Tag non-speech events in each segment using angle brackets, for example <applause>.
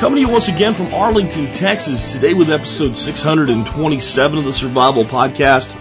Coming to you once again from Arlington, Texas, today with episode 627 of the Survival Podcast.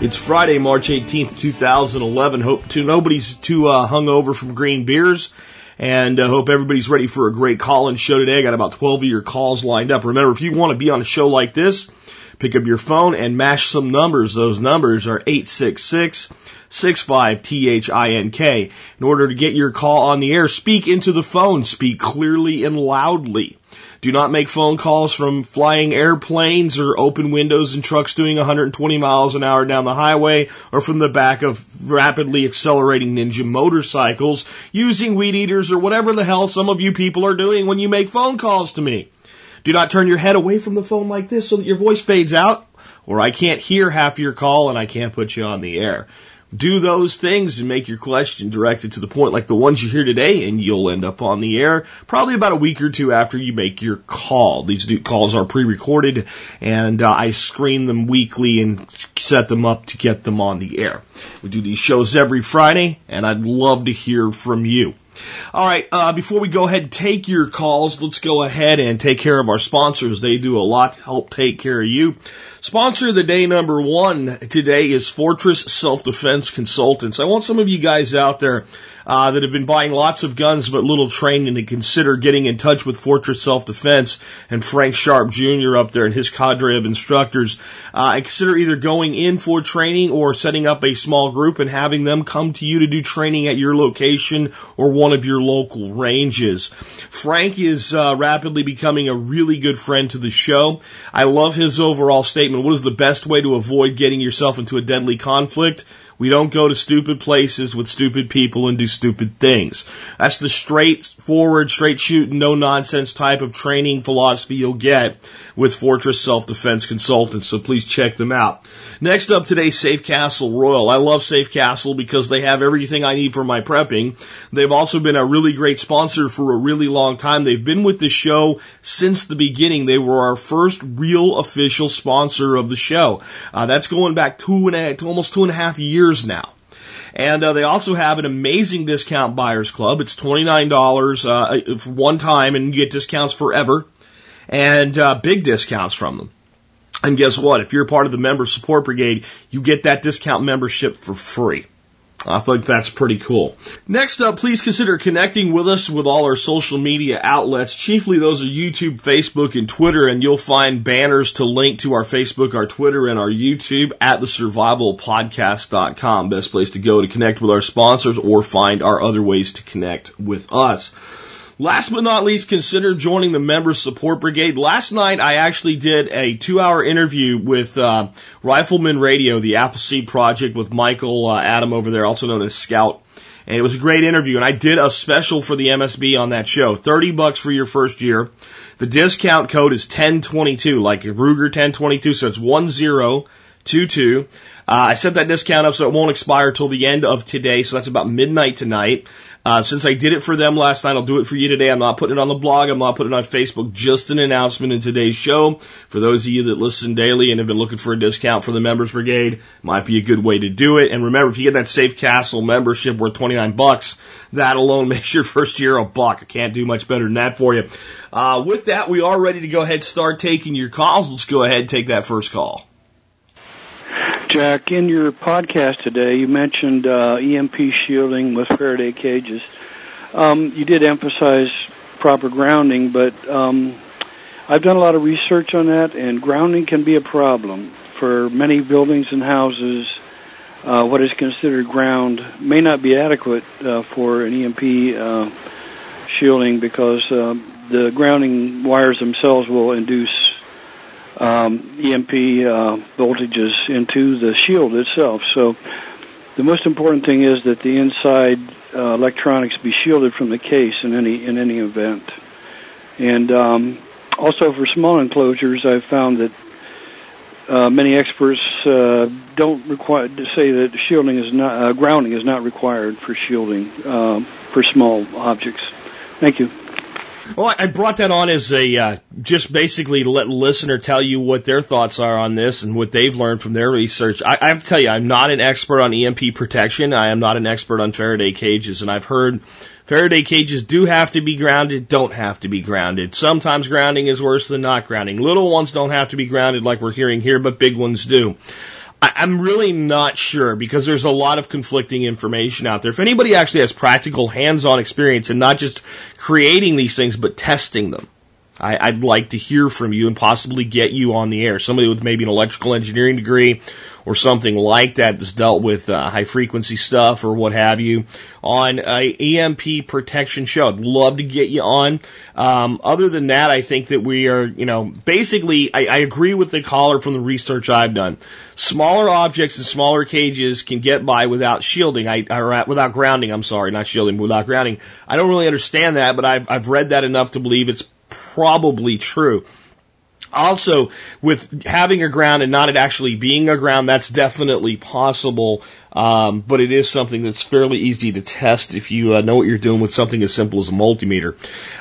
It's Friday, March 18th, 2011. Hope to nobody's too uh, hungover from green beers. And uh, hope everybody's ready for a great call-in show today. I got about 12 of your calls lined up. Remember, if you want to be on a show like this, pick up your phone and mash some numbers. Those numbers are 866 65 T-H-I-N-K. In order to get your call on the air, speak into the phone. Speak clearly and loudly. Do not make phone calls from flying airplanes or open windows in trucks doing 120 miles an hour down the highway or from the back of rapidly accelerating ninja motorcycles using weed eaters or whatever the hell some of you people are doing when you make phone calls to me. Do not turn your head away from the phone like this so that your voice fades out or I can't hear half your call and I can't put you on the air do those things and make your question directed to the point like the ones you hear today and you'll end up on the air probably about a week or two after you make your call. These calls are pre-recorded and uh, I screen them weekly and set them up to get them on the air. We do these shows every Friday and I'd love to hear from you. All right, uh, before we go ahead and take your calls, let's go ahead and take care of our sponsors. They do a lot to help take care of you. Sponsor of the day number one today is Fortress Self Defense Consultants. I want some of you guys out there uh, that have been buying lots of guns but little training to consider getting in touch with Fortress Self Defense and Frank Sharp Jr. up there and his cadre of instructors. Uh, and consider either going in for training or setting up a small group and having them come to you to do training at your location or one of your local ranges. Frank is uh, rapidly becoming a really good friend to the show. I love his overall statement. What is the best way to avoid getting yourself into a deadly conflict? We don't go to stupid places with stupid people and do stupid things. That's the straightforward, straight shooting, no nonsense type of training philosophy you'll get with Fortress Self Defense Consultants. So please check them out. Next up today, Safe Castle Royal. I love Safe Castle because they have everything I need for my prepping. They've also been a really great sponsor for a really long time. They've been with the show since the beginning. They were our first real official sponsor of the show. Uh, that's going back two and a, almost two and a half years now. And uh, they also have an amazing discount buyers club. It's twenty nine dollars uh, for one time, and you get discounts forever, and uh, big discounts from them. And guess what? If you're part of the member support brigade, you get that discount membership for free. I think that's pretty cool. Next up, please consider connecting with us with all our social media outlets. Chiefly those are YouTube, Facebook, and Twitter, and you'll find banners to link to our Facebook, our Twitter, and our YouTube at the survivalpodcast.com. Best place to go to connect with our sponsors or find our other ways to connect with us. Last but not least, consider joining the Member Support Brigade. Last night, I actually did a two-hour interview with uh, Rifleman Radio, the Appleseed Project, with Michael uh, Adam over there, also known as Scout. And it was a great interview. And I did a special for the MSB on that show. 30 bucks for your first year. The discount code is 1022, like Ruger 1022, so it's 1022. Uh, I set that discount up so it won't expire till the end of today, so that's about midnight tonight. Uh, since I did it for them last night, I'll do it for you today. I'm not putting it on the blog. I'm not putting it on Facebook. Just an announcement in today's show. For those of you that listen daily and have been looking for a discount for the Members Brigade, might be a good way to do it. And remember, if you get that Safe Castle membership worth 29 bucks, that alone <laughs> makes your first year a buck. I can't do much better than that for you. Uh, with that, we are ready to go ahead and start taking your calls. Let's go ahead and take that first call. Jack, in your podcast today, you mentioned uh, EMP shielding with Faraday cages. Um, you did emphasize proper grounding, but um, I've done a lot of research on that, and grounding can be a problem for many buildings and houses. Uh, what is considered ground may not be adequate uh, for an EMP uh, shielding because uh, the grounding wires themselves will induce um, EMP uh, voltages into the shield itself. So the most important thing is that the inside uh, electronics be shielded from the case in any in any event. And um, also, for small enclosures, I've found that uh, many experts uh, don't require to say that shielding is not uh, grounding is not required for shielding uh, for small objects. Thank you. Well, I brought that on as a uh, just basically let listener tell you what their thoughts are on this and what they've learned from their research. I, I have to tell you, I'm not an expert on EMP protection. I am not an expert on Faraday cages, and I've heard Faraday cages do have to be grounded, don't have to be grounded. Sometimes grounding is worse than not grounding. Little ones don't have to be grounded like we're hearing here, but big ones do. I, am really not sure because there's a lot of conflicting information out there. If anybody actually has practical hands-on experience and not just creating these things, but testing them, I, would like to hear from you and possibly get you on the air. Somebody with maybe an electrical engineering degree or something like that that's dealt with uh, high frequency stuff or what have you on a EMP protection show. I'd love to get you on. Um, other than that, I think that we are, you know, basically, I, I agree with the caller from the research I've done. Smaller objects and smaller cages can get by without shielding, I, or without grounding. I'm sorry, not shielding, without grounding. I don't really understand that, but I've, I've read that enough to believe it's probably true. Also, with having a ground and not it actually being a ground, that's definitely possible. Um, but it is something that's fairly easy to test if you uh, know what you're doing with something as simple as a multimeter.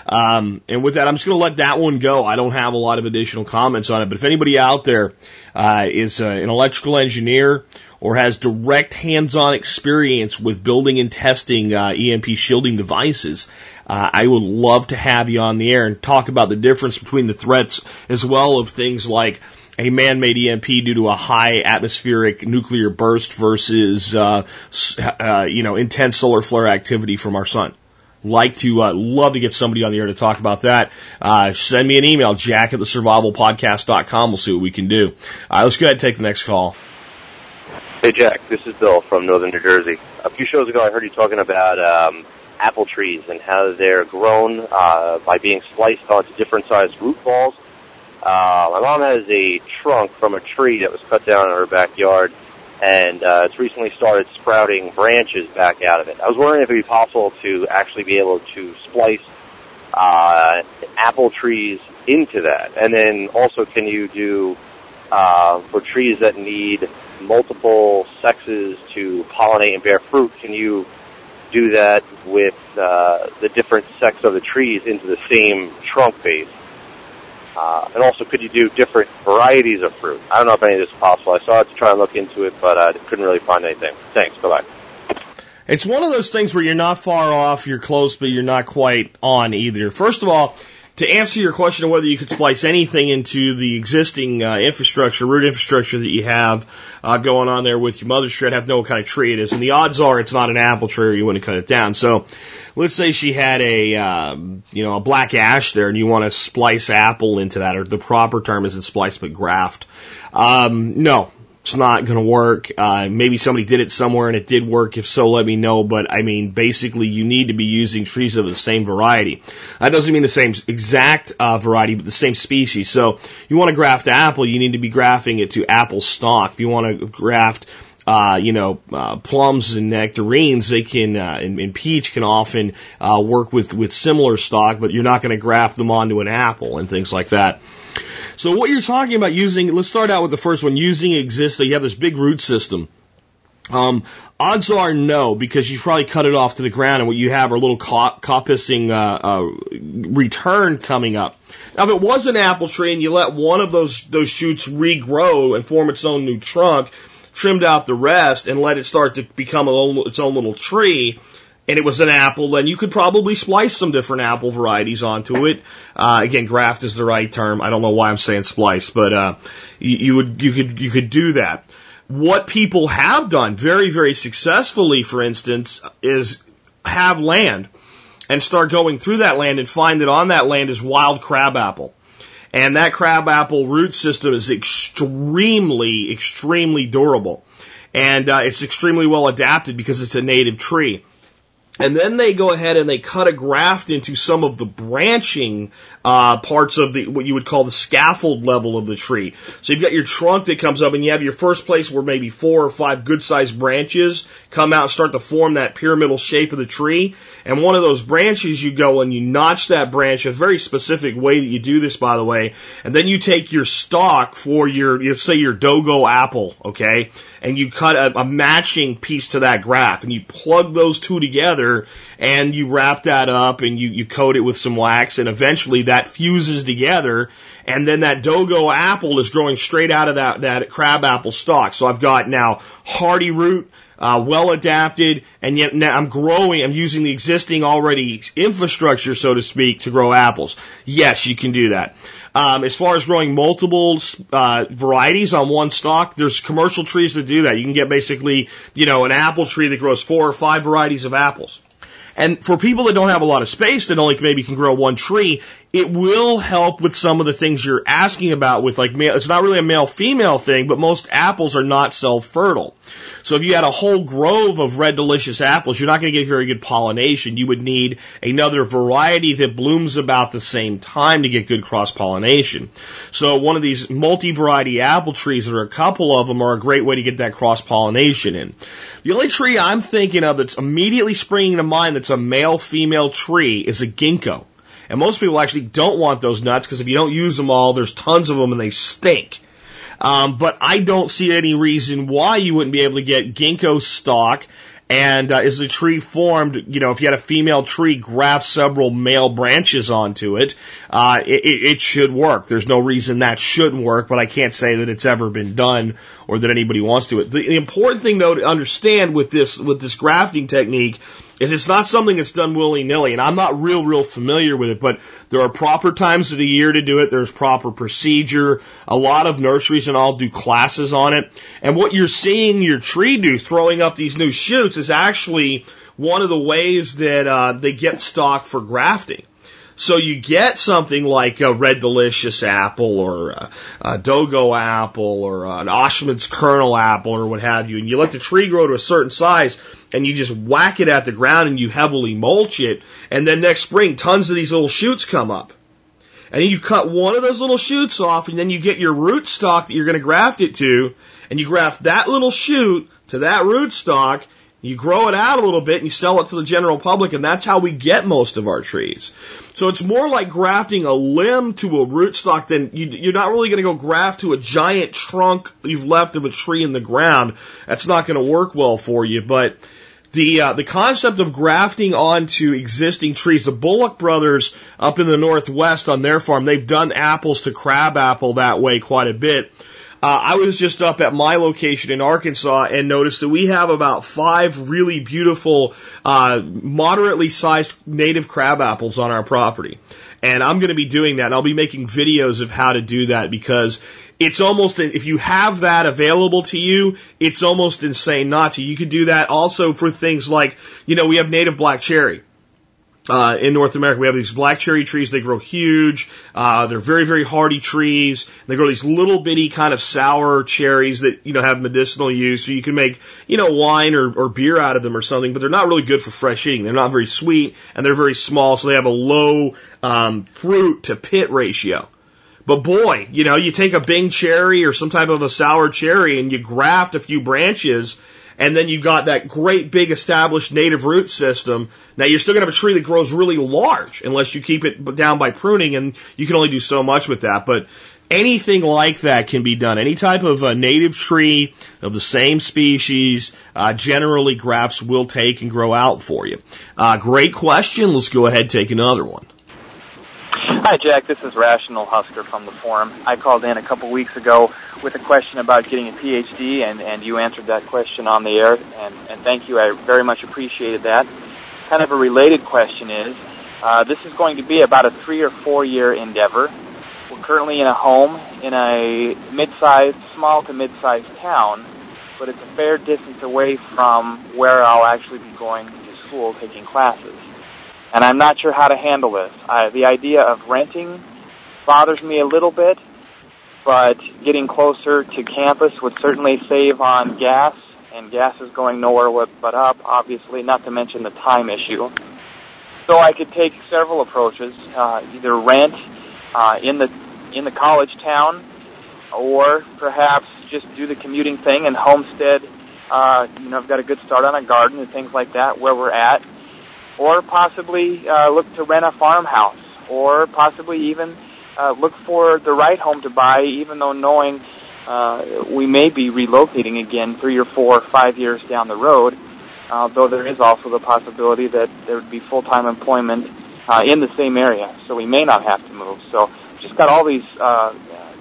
Um, and with that, I'm just going to let that one go. I don't have a lot of additional comments on it. But if anybody out there uh, is uh, an electrical engineer or has direct hands-on experience with building and testing uh, EMP shielding devices, uh, I would love to have you on the air and talk about the difference between the threats as well of things like a man-made EMP due to a high atmospheric nuclear burst versus, uh, uh, you know, intense solar flare activity from our sun. Like to, uh, love to get somebody on the air to talk about that. Uh, send me an email, jack at the survivalpodcast.com. We'll see what we can do. Let's go ahead and take the next call. Hey, Jack. This is Bill from Northern New Jersey. A few shows ago, I heard you talking about um, apple trees and how they're grown uh, by being spliced onto different sized root balls. Uh, my mom has a trunk from a tree that was cut down in her backyard, and uh, it's recently started sprouting branches back out of it. I was wondering if it would be possible to actually be able to splice uh, apple trees into that, and then also can you do uh, for trees that need multiple sexes to pollinate and bear fruit? Can you do that with uh, the different sex of the trees into the same trunk base? Uh, and also, could you do different varieties of fruit? I don't know if any of this is possible. I saw it to try and look into it, but I couldn't really find anything. Thanks. Bye bye. It's one of those things where you're not far off, you're close, but you're not quite on either. First of all, to answer your question of whether you could splice anything into the existing uh, infrastructure, root infrastructure that you have uh, going on there with your mother's tree, I'd have to know what kind of tree it is. And the odds are it's not an apple tree or you wouldn't cut it down. So let's say she had a, um, you know, a black ash there and you want to splice apple into that, or the proper term isn't splice but graft. Um, no, it's not going to work. Uh, maybe somebody did it somewhere and it did work. If so, let me know. But I mean, basically, you need to be using trees of the same variety. That doesn't mean the same exact uh, variety, but the same species. So you want to graft apple, you need to be grafting it to apple stock. If you want to graft uh, you know, uh, plums and nectarines, they can, uh, and, and peach can often, uh, work with, with similar stock, but you're not going to graft them onto an apple and things like that. So what you're talking about using, let's start out with the first one, using exists, so you have this big root system. Um, odds are no, because you've probably cut it off to the ground, and what you have are a little coppicing uh, uh, return coming up. Now, if it was an apple tree and you let one of those those shoots regrow and form its own new trunk, trimmed out the rest, and let it start to become own, its own little tree, and it was an apple, then you could probably splice some different apple varieties onto <laughs> it. Uh, again, graft is the right term. I don't know why I'm saying splice, but uh, you, you would you could you could do that. What people have done very very successfully, for instance, is have land and start going through that land and find that on that land is wild crabapple. And that crabapple root system is extremely, extremely durable. And uh, it's extremely well adapted because it's a native tree. And then they go ahead and they cut a graft into some of the branching uh, parts of the what you would call the scaffold level of the tree. So you've got your trunk that comes up, and you have your first place where maybe four or five good-sized branches come out and start to form that pyramidal shape of the tree. And one of those branches, you go and you notch that branch a very specific way that you do this, by the way. And then you take your stalk for your, let's say your Dolgo apple, okay, and you cut a, a matching piece to that graft, and you plug those two together, and you wrap that up, and you you coat it with some wax, and eventually that fuses together, and then that Dolgo apple is growing straight out of that that crab apple stalk. So I've got now hardy root, uh, well adapted, and yet now I'm growing, I'm using the existing already infrastructure, so to speak, to grow apples. Yes, you can do that. Um, as far as growing multiple uh, varieties on one stock, there's commercial trees that do that. You can get basically, you know, an apple tree that grows four or five varieties of apples. And for people that don't have a lot of space that only maybe can grow one tree, it will help with some of the things you're asking about with like male, it's not really a male female thing, but most apples are not self fertile. So if you had a whole grove of red delicious apples, you're not going to get very good pollination. You would need another variety that blooms about the same time to get good cross pollination. So one of these multi variety apple trees, or a couple of them, are a great way to get that cross pollination in. The only tree I'm thinking of that's immediately springing to mind that's a male female tree is a ginkgo. And most people actually don't want those nuts because if you don't use them all, there's tons of them and they stink. Um, but I don't see any reason why you wouldn't be able to get ginkgo stock. And uh, is the tree formed? You know, if you had a female tree graft several male branches onto it, uh, it, it should work. There's no reason that shouldn't work, but I can't say that it's ever been done or that anybody wants to. Do it. The, the important thing, though, to understand with this with this grafting technique is it's not something that's done willy nilly, and I'm not real, real familiar with it, but there are proper times of the year to do it. There's proper procedure. A lot of nurseries and all do classes on it. And what you're seeing your tree do, throwing up these new shoots, is actually one of the ways that uh, they get stock for grafting. So you get something like a red delicious apple or a, a Dolgo apple or an Ashmead's Kernel apple or what have you, and you let the tree grow to a certain size and you just whack it at the ground and you heavily mulch it, and then next spring tons of these little shoots come up. And you cut one of those little shoots off and then you get your root stock that you're going to graft it to, and you graft that little shoot to that root stock, you grow it out a little bit and you sell it to the general public, and that's how we get most of our trees. So it's more like grafting a limb to a rootstock than you, you're not really going to go graft to a giant trunk you've left of a tree in the ground. That's not going to work well for you. But the uh, the concept of grafting onto existing trees, the Bullock brothers up in the northwest on their farm, they've done apples to crab apple that way quite a bit. Uh, I was just up at my location in Arkansas and noticed that we have about five really beautiful, uh, moderately sized native crab apples on our property. And I'm going to be doing that. And I'll be making videos of how to do that because it's almost, if you have that available to you, it's almost insane not to. You could do that also for things like, you know, we have native black cherry uh, in North America, we have these black cherry trees. They grow huge. Uh, they're very, very hardy trees. They grow these little bitty kind of sour cherries that, you know, have medicinal use. So you can make, you know, wine or, or beer out of them or something, but they're not really good for fresh eating. They're not very sweet and they're very small. So they have a low, um, fruit to pit ratio. But boy, you know, you take a Bing cherry or some type of a sour cherry and you graft a few branches and then you've got that great big established native root system. Now you're still going to have a tree that grows really large unless you keep it down by pruning, and you can only do so much with that. But anything like that can be done. Any type of a native tree of the same species, uh, generally grafts will take and grow out for you. Uh, great question. Let's go ahead and take another one. Hi, Jack. This is Rational Husker from the forum. I called in a couple weeks ago with a question about getting a PhD, and, and you answered that question on the air, and, and thank you. I very much appreciated that. Kind of a related question is, uh, this is going to be about a three or four year endeavor. We're currently in a home in a mid-sized, small to mid-sized town, but it's a fair distance away from where I'll actually be going to school taking classes and I'm not sure how to handle this. I, the idea of renting bothers me a little bit, but getting closer to campus would certainly save on gas and gas is going nowhere but up, obviously, not to mention the time issue. So I could take several approaches, uh, either rent uh, in the in the college town, or perhaps just do the commuting thing and homestead. Uh, you know, I've got a good start on a garden and things like that where we're at, or possibly uh, look to rent a farmhouse, or possibly even uh, look for the right home to buy, even though knowing uh, we may be relocating again three or four or five years down the road. Uh, there is also the possibility that there would be full-time employment uh, in the same area, so we may not have to move. So just got all these uh,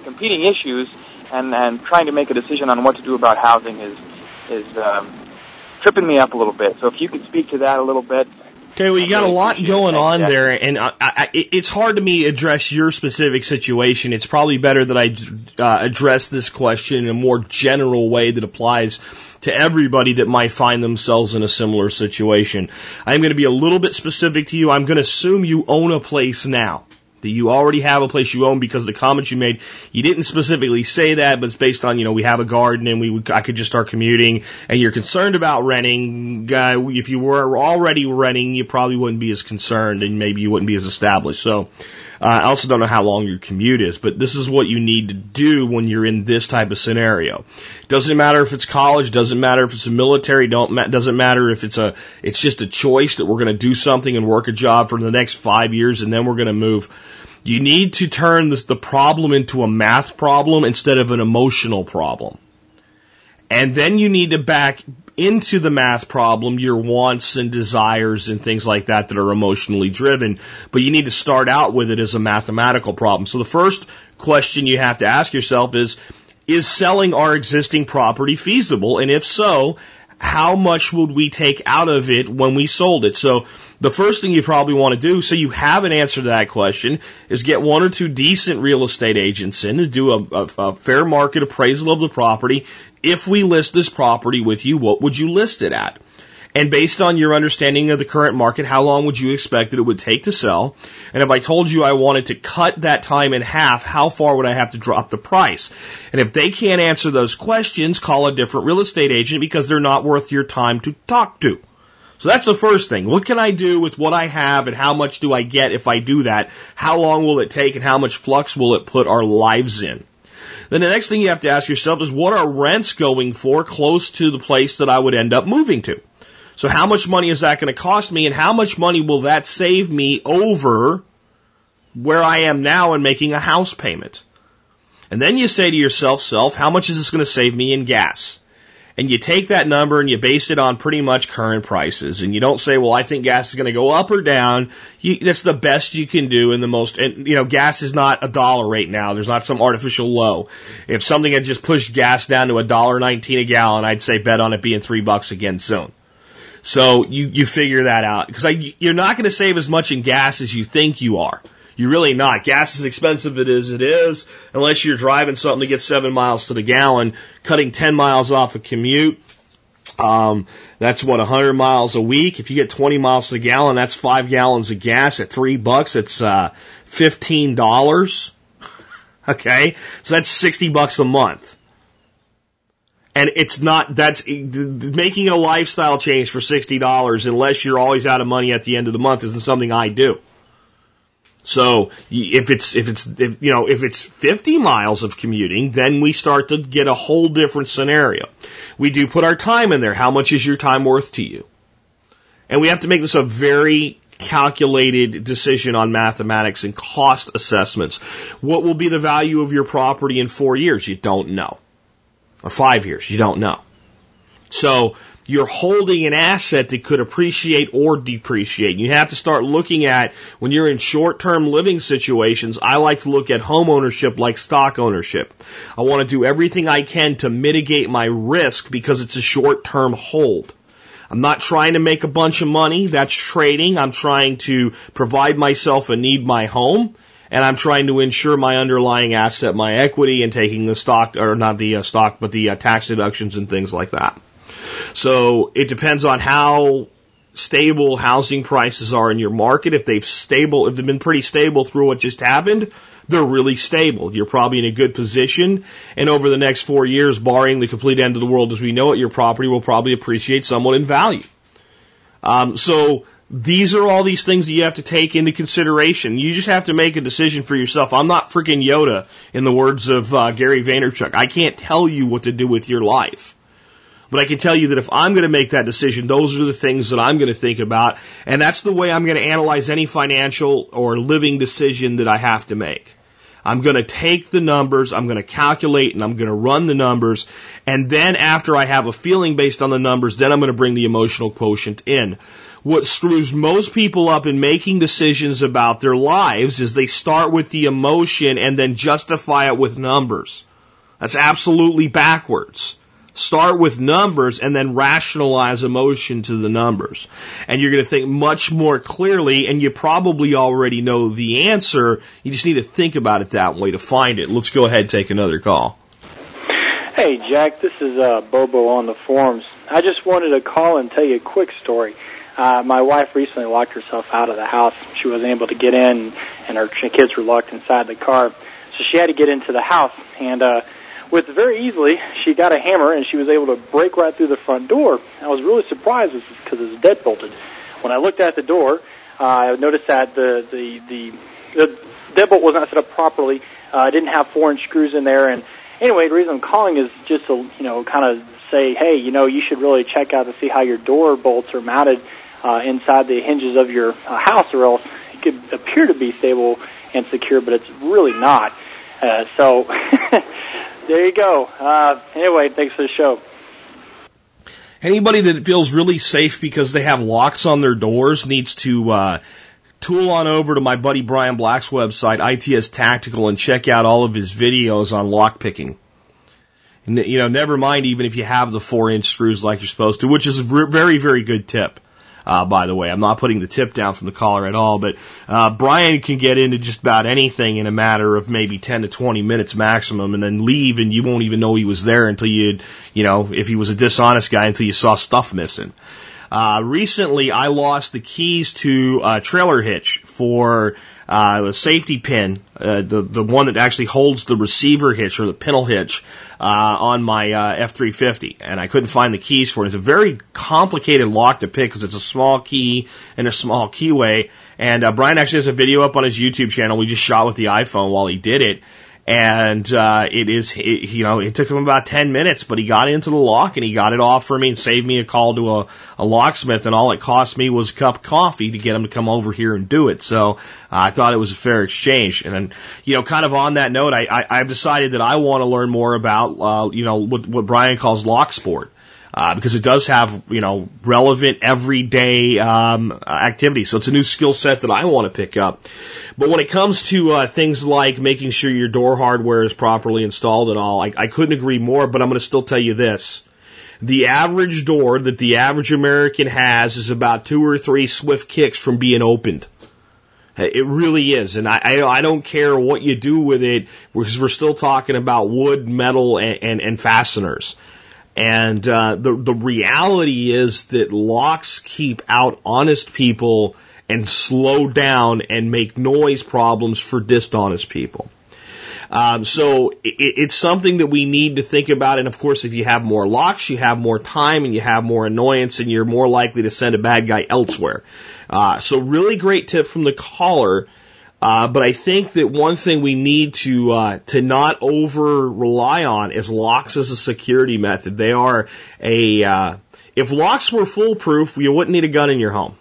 competing issues, and and trying to make a decision on what to do about housing is is um, tripping me up a little bit. So if you could speak to that a little bit, Okay, well, you got a lot going on there, and I, I, it's hard to me address your specific situation. It's probably better that I uh, address this question in a more general way that applies to everybody that might find themselves in a similar situation. I'm going to be a little bit specific to you. I'm going to assume you own a place now that you already have a place you own because of the comments you made, you didn't specifically say that, but it's based on, you know, we have a garden and we would, I could just start commuting and you're concerned about renting. Uh, if you were already renting, you probably wouldn't be as concerned and maybe you wouldn't be as established. So, uh, I also don't know how long your commute is, but this is what you need to do when you're in this type of scenario. Doesn't matter if it's college, doesn't matter if it's a military, don't doesn't matter if it's a it's just a choice that we're going to do something and work a job for the next 5 years and then we're going to move. You need to turn this, the problem into a math problem instead of an emotional problem. And then you need to back into the math problem your wants and desires and things like that that are emotionally driven, but you need to start out with it as a mathematical problem. So the first question you have to ask yourself is, is selling our existing property feasible? And if so, how much would we take out of it when we sold it? So the first thing you probably want to do, so you have an answer to that question, is get one or two decent real estate agents in to do a, a, a fair market appraisal of the property. If we list this property with you, what would you list it at? And based on your understanding of the current market, how long would you expect that it would take to sell? And if I told you I wanted to cut that time in half, how far would I have to drop the price? And if they can't answer those questions, call a different real estate agent because they're not worth your time to talk to. So that's the first thing. What can I do with what I have and how much do I get if I do that? How long will it take and how much flux will it put our lives in? Then the next thing you have to ask yourself is what are rents going for close to the place that I would end up moving to? So how much money is that going to cost me and how much money will that save me over where I am now in making a house payment? And then you say to yourself, self, how much is this going to save me in gas? And you take that number and you base it on pretty much current prices. And you don't say, well, I think gas is going to go up or down. You, that's the best you can do in the most, and you know, gas is not a dollar right now. There's not some artificial low. If something had just pushed gas down to a dollar nineteen a gallon, I'd say bet on it being three bucks again soon. So you, you figure that out because you're not going to save as much in gas as you think you are. You're really not. Gas is expensive as it is, unless you're driving something to get seven miles to the gallon, cutting 10 miles off a commute. Um, that's what, 100 miles a week. If you get 20 miles to the gallon, that's five gallons of gas at three bucks. It's, uh, $15. <laughs> Okay. So that's 60 bucks a month. And it's not, that's making a lifestyle change for $60 unless you're always out of money at the end of the month isn't something I do. So if it's, if it's, if, you know, if it's 50 miles of commuting, then we start to get a whole different scenario. We do put our time in there. How much is your time worth to you? And we have to make this a very calculated decision on mathematics and cost assessments. What will be the value of your property in four years? You don't know or five years. You don't know. So you're holding an asset that could appreciate or depreciate. You have to start looking at when you're in short-term living situations. I like to look at home ownership like stock ownership. I want to do everything I can to mitigate my risk because it's a short-term hold. I'm not trying to make a bunch of money. That's trading. I'm trying to provide myself a need my home and I'm trying to insure my underlying asset, my equity, and taking the stock, or not the uh, stock, but the uh, tax deductions and things like that. So it depends on how stable housing prices are in your market. If they've stable, if they've been pretty stable through what just happened, they're really stable. You're probably in a good position. And over the next four years, barring the complete end of the world as we know it, your property will probably appreciate somewhat in value. Um, so these are all these things that you have to take into consideration. You just have to make a decision for yourself. I'm not freaking Yoda, in the words of uh, Gary Vaynerchuk. I can't tell you what to do with your life. But I can tell you that if I'm going to make that decision, those are the things that I'm going to think about. And that's the way I'm going to analyze any financial or living decision that I have to make. I'm going to take the numbers, I'm going to calculate, and I'm going to run the numbers. And then after I have a feeling based on the numbers, then I'm going to bring the emotional quotient in. What screws most people up in making decisions about their lives is they start with the emotion and then justify it with numbers. That's absolutely backwards. Start with numbers and then rationalize emotion to the numbers. And you're going to think much more clearly and you probably already know the answer. You just need to think about it that way to find it. Let's go ahead and take another call. Hey, Jack, this is uh, Bobo on the forums. I just wanted to call and tell you a quick story. Uh, my wife recently locked herself out of the house. She wasn't able to get in, and her kids were locked inside the car. So she had to get into the house, and uh, with very easily, she got a hammer and she was able to break right through the front door. I was really surprised because it was dead bolted. When I looked at the door, uh, I noticed that the the the, the deadbolt was not set up properly. Uh, I didn't have four inch screws in there, and anyway, the reason I'm calling is just to you know kind of say, hey, you know, you should really check out to see how your door bolts are mounted uh, inside the hinges of your uh, house, or else it could appear to be stable and secure, but it's really not. Uh, so <laughs> there you go. Uh, anyway, thanks for the show. Anybody that feels really safe because they have locks on their doors needs to uh, tool on over to my buddy Bryan Black's website, ITS Tactical, and check out all of his videos on lock picking. You know, never mind even if you have the four inch screws like you're supposed to, which is a very, very good tip uh, by the way. I'm not putting the tip down from the caller at all, but uh, Bryan can get into just about anything in a matter of maybe 10 to 20 minutes maximum and then leave and you won't even know he was there until you'd, you know, if he was a dishonest guy until you saw stuff missing. Uh, recently, I lost the keys to a trailer hitch for uh, a safety pin, uh, the the one that actually holds the receiver hitch or the pintle hitch uh, on my uh, F350, and I couldn't find the keys for it. It's a very complicated lock to pick because it's a small key and a small keyway. And uh, Bryan actually has a video up on his YouTube channel. We just shot with the iPhone while he did it, and uh, it is it, you know it took him about ten minutes, but he got into the lock and he got it off for me and saved me a call to a, a locksmith, and all it cost me was a cup of coffee to get him to come over here and do it. So uh, I thought it was a fair exchange. And then you know, kind of on that note, I, I I've decided that I want to learn more about uh, you know what what Bryan calls lock sport uh, because it does have you know relevant everyday um, activity. So it's a new skill set that I want to pick up. But when it comes to uh, things like making sure your door hardware is properly installed and all, I, I couldn't agree more. But I'm going to still tell you this. The average door that the average American has is about two or three swift kicks from being opened. It really is, and I, I I don't care what you do with it because we're still talking about wood, metal, and, and, and fasteners. And uh, the the reality is that locks keep out honest people and slow down and make noise problems for dishonest people. Um, so it, it's something that we need to think about. And of course, if you have more locks, you have more time and you have more annoyance, and you're more likely to send a bad guy elsewhere. Uh, so really great tip from the caller uh, but I think that one thing we need to uh, to not over rely on is locks as a security method. They are a uh, if locks were foolproof, you wouldn't need a gun in your home.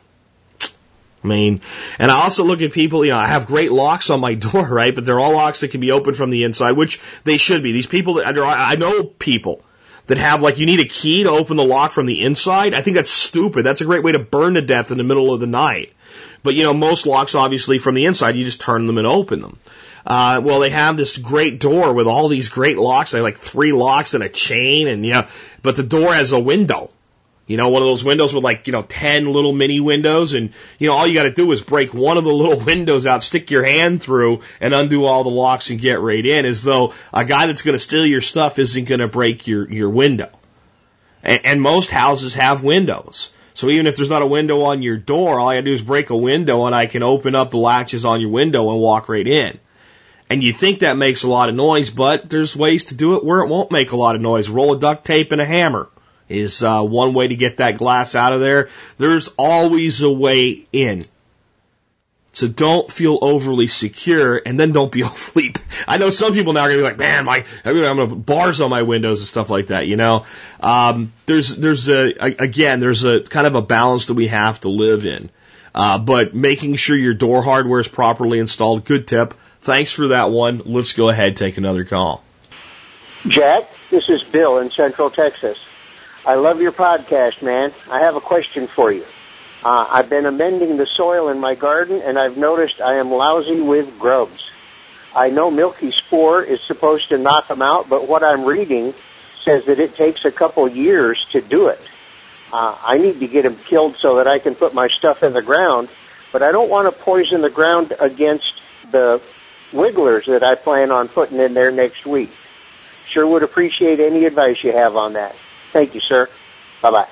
I mean, and I also look at people, you know, I have great locks on my <laughs> door, right? But they're all locks that can be opened from the inside, which they should be. These people that I know people that have like you need a key to open the lock from the inside. I think that's stupid. That's a great way to burn to death in the middle of the night. But you know, most locks obviously from the inside, you just turn them and open them. Uh, well, they have this great door with all these great locks. They have like three locks and a chain and yeah, but the door has a window. You know, one of those windows with like, you know, 10 little mini windows and, you know, all you gotta do is break one of the <laughs> little windows out, stick your hand through and undo all the locks and get right in as though a guy that's gonna steal your stuff isn't gonna break your, your window. And, and most houses have windows. So even if there's not a window on your door, all I gotta do is break a window and I can open up the latches on your window and walk right in. And you think that makes a lot of noise, but there's ways to do it where it won't make a lot of noise. Roll a duct tape and a hammer is uh, one way to get that glass out of there. There's always a way in. So don't feel overly secure and then don't be <laughs> overly. I know some people now are to be like, man, my, I'm put bars on my windows and stuff like that, you know? Um, there's, there's a, again, there's a kind of a balance that we have to live in. Uh, but making sure your door hardware is properly installed, good tip. Thanks for that one. Let's go ahead, take another call. Jack, this is Bill in Central Texas. I love your podcast, man. I have a question for you. Uh, I've been amending the soil in my garden and I've noticed I am lousy with grubs. I know Milky Spore is supposed to knock them out, but what I'm reading says that it takes a couple years to do it. Uh, I need to get them killed so that I can put my stuff in the ground, but I don't want to poison the ground against the wigglers that I plan on putting in there next week. Sure would appreciate any advice you have on that. Thank you, sir. Bye bye.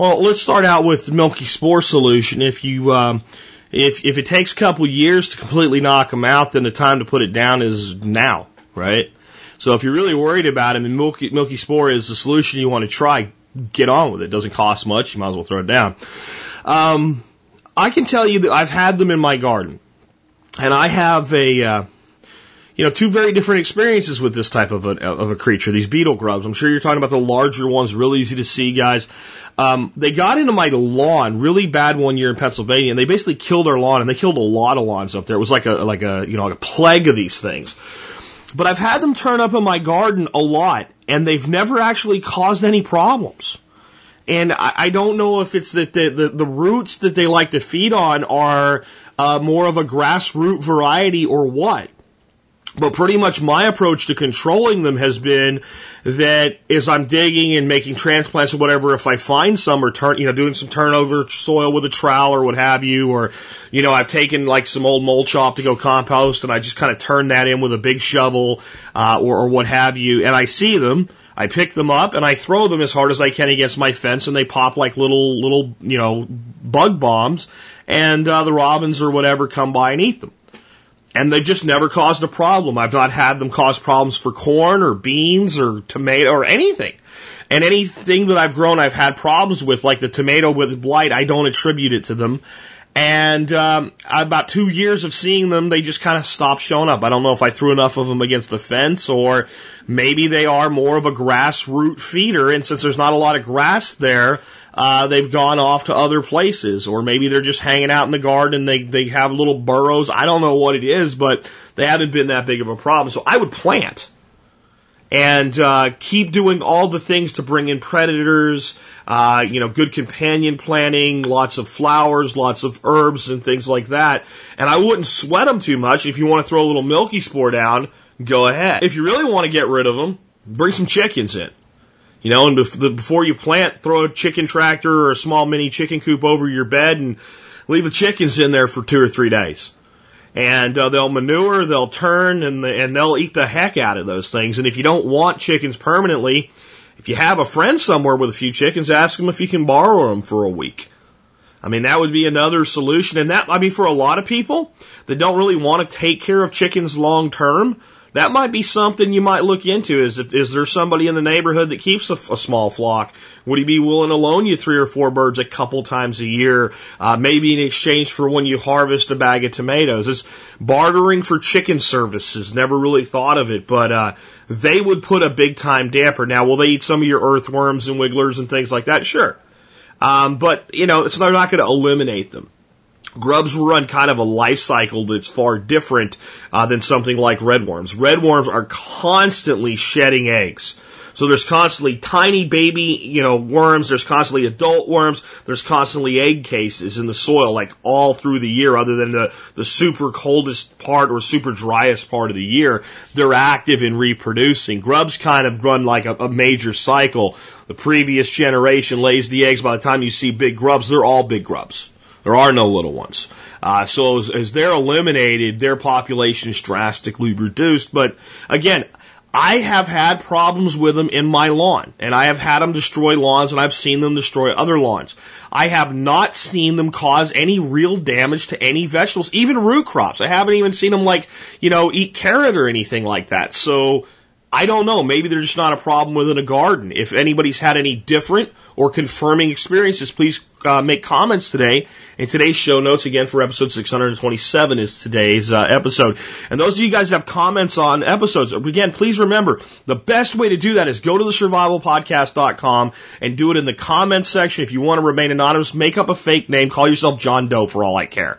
Well, let's start out with the Milky Spore solution. If you um, if if it takes a couple years to completely knock them out, then the time to put it down is now, right? So if you're really worried about them, and Milky, Milky Spore is the solution you want to try, get on with it. It doesn't cost much. You might as well throw it down. Um, I can tell you that I've had them in my garden, and I have a uh, you know, two very different experiences with this type of a, of a creature, these beetle grubs. I'm sure you're talking about the larger ones, really easy to see, guys. Um, they got into my lawn really bad one year in Pennsylvania, and they basically killed our lawn, and they killed a lot of lawns up there. It was like a like a you know like a plague of these things. But I've had them turn up in my garden a lot, and they've never actually caused any problems. And I, I don't know if it's that the, the, the roots that they like to feed on are uh, more of a grass root variety or what. But pretty much my approach to controlling them has been that as I'm digging and making transplants or whatever, if I find some or turn, you know, doing some turnover soil with a trowel or what have you, or, you know, I've taken like some old mulch off to go compost and I just kind of turn that in with a big shovel, uh, or, or what have you, and I see them, I pick them up and I throw them as hard as I can against my fence and they pop like little, little, you know, bug bombs and, uh, the robins or whatever come by and eat them and they've just never caused a problem. I've not had them cause problems for corn or beans or tomato or anything. And anything that I've grown, I've had problems with, like the tomato with blight. I don't attribute it to them. And um, about two years of seeing them, they just kind of stopped showing up. I don't know if I threw enough of them against the fence, or maybe they are more of a grass root feeder. And since there's not a lot of grass there, uh, they've gone off to other places, or maybe they're just hanging out in the garden. They they have little burrows. I don't know what it is, but they haven't been that big of a problem. So I would plant and uh, keep doing all the things to bring in predators. Uh, you know, good companion planting, lots of flowers, lots of herbs, and things like that. And I wouldn't sweat them too much. If you want to throw a little milky spore down, go ahead. If you really want to get rid of them, bring some chickens in. You know, and before you plant, throw a chicken tractor or a small mini chicken coop over your bed and leave the chickens in there for two or three days. And uh, they'll manure, they'll turn, and, and they'll eat the heck out of those things. And if you don't want chickens permanently, if you have a friend somewhere with a few chickens, ask them if you can borrow them for a week. I mean, that would be another solution. And that, I mean, for a lot of people that don't really want to take care of chickens long term, that might be something you might look into. Is if, is there somebody in the neighborhood that keeps a, a, small flock? Would he be willing to loan you three or four birds a couple times a year, uh, maybe in exchange for when you harvest a bag of tomatoes? It's bartering for chicken services. Never really thought of it, but uh, they would put a big time damper. Now, will they eat some of your earthworms and wigglers and things like that? Sure, um, but you know, it's they're not going to eliminate them. Grubs run kind of a life cycle that's far different uh, than something like redworms. Redworms are constantly shedding eggs. So there's constantly tiny baby, you know, worms. There's constantly adult worms. There's constantly egg cases in the soil, like all through the year, other than the, the super coldest part or super driest part of the year. They're active in reproducing. Grubs kind of run like a, a major cycle. The previous generation lays the eggs. By the time you see big grubs, they're all big grubs. There are no little ones. Uh, so as, as they're eliminated, their population is drastically reduced. But again, I have had problems with them in my lawn, and I have had them destroy lawns, and I've seen them destroy other lawns. I have not seen them cause any real damage to any vegetables, even root crops. I haven't even seen them like, you know, eat carrot or anything like that. So I don't know. Maybe there's just not a problem within a garden. If anybody's had any different or confirming experiences, please uh, make comments today. And today's show notes again for episode 627 is today's uh, episode. And those of you guys have comments on episodes, again, please remember the best way to do that is go to the survivalpodcast.com and do it in the comments section. If you want to remain anonymous, make up a fake name, call yourself John Doe for all I care.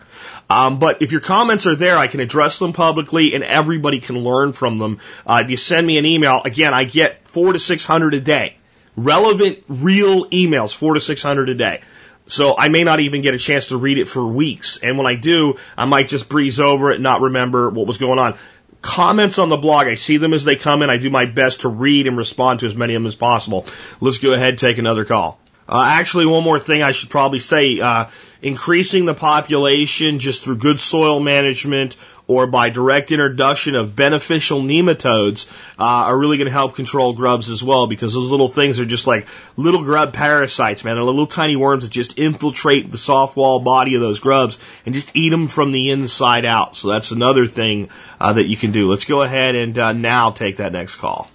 Um, but if your comments are there, I can address them publicly and everybody can learn from them. Uh, if you send me an email, again, I get four to six hundred a day. Relevant, real emails, four to six hundred a day. So I may not even get a chance to read it for weeks. And when I do, I might just breeze over it and not remember what was going on. Comments on the blog, I see them as they come in. I do my best to read and respond to as many of them as possible. Let's go ahead take another call. Uh, actually, one more thing I should probably say. Uh, increasing the population just through good soil management or by direct introduction of beneficial nematodes uh, are really going to help control grubs as well because those little things are just like little grub parasites, man. They're little tiny worms that just infiltrate the soft wall body of those grubs and just eat them from the inside out. So that's another thing uh, that you can do. Let's go ahead and uh, now take that next call.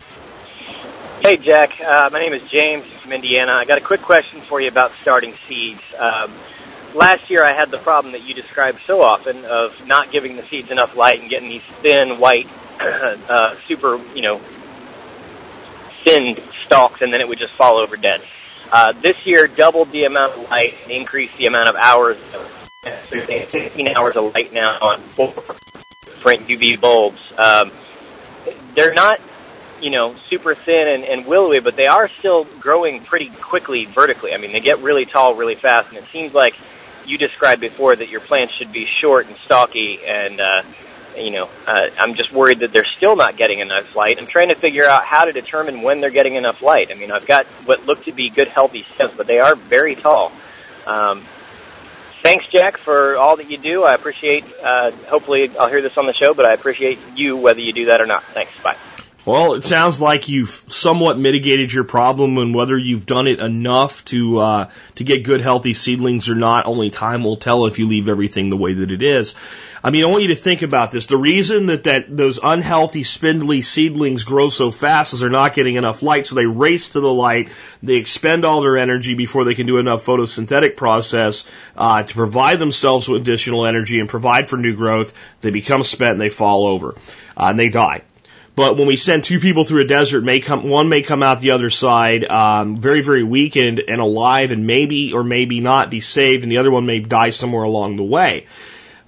Hey, Jack. Uh, my name is James from Indiana. I got a quick question for you about starting seeds. Um, last year I had the problem that you described so often of not giving the seeds enough light and getting these thin, white, <clears throat> uh, super, you know, thin stalks, and then it would just fall over dead. Uh, this year doubled the amount of light and increased the amount of hours. So you're saying 16 hours of light now on four different UV bulbs. Um, they're not you know, super thin and, and willowy, but they are still growing pretty quickly vertically. I mean, they get really tall really fast, and it seems like you described before that your plants should be short and stocky, and uh, you know, uh, I'm just worried that they're still not getting enough light. I'm trying to figure out how to determine when they're getting enough light. I mean, I've got what look to be good, healthy stems, but they are very tall. Um, thanks, Jack, for all that you do. I appreciate. Uh, hopefully, I'll hear this on the show, but I appreciate you whether you do that or not. Thanks. Bye. Well, it sounds like you've somewhat mitigated your problem, and whether you've done it enough to uh, to get good, healthy seedlings or not, only time will tell if you leave everything the way that it is. I mean, I want you to think about this. The reason that, that those unhealthy, spindly seedlings grow so fast is they're not getting enough light, so they race to the light. They expend all their energy before they can do enough photosynthetic process uh, to provide themselves with additional energy and provide for new growth. They become spent and they fall over uh, and they die. But when we send two people through a desert, may come one may come out the other side um, very very weakened and alive, and maybe or maybe not be saved, and the other one may die somewhere along the way.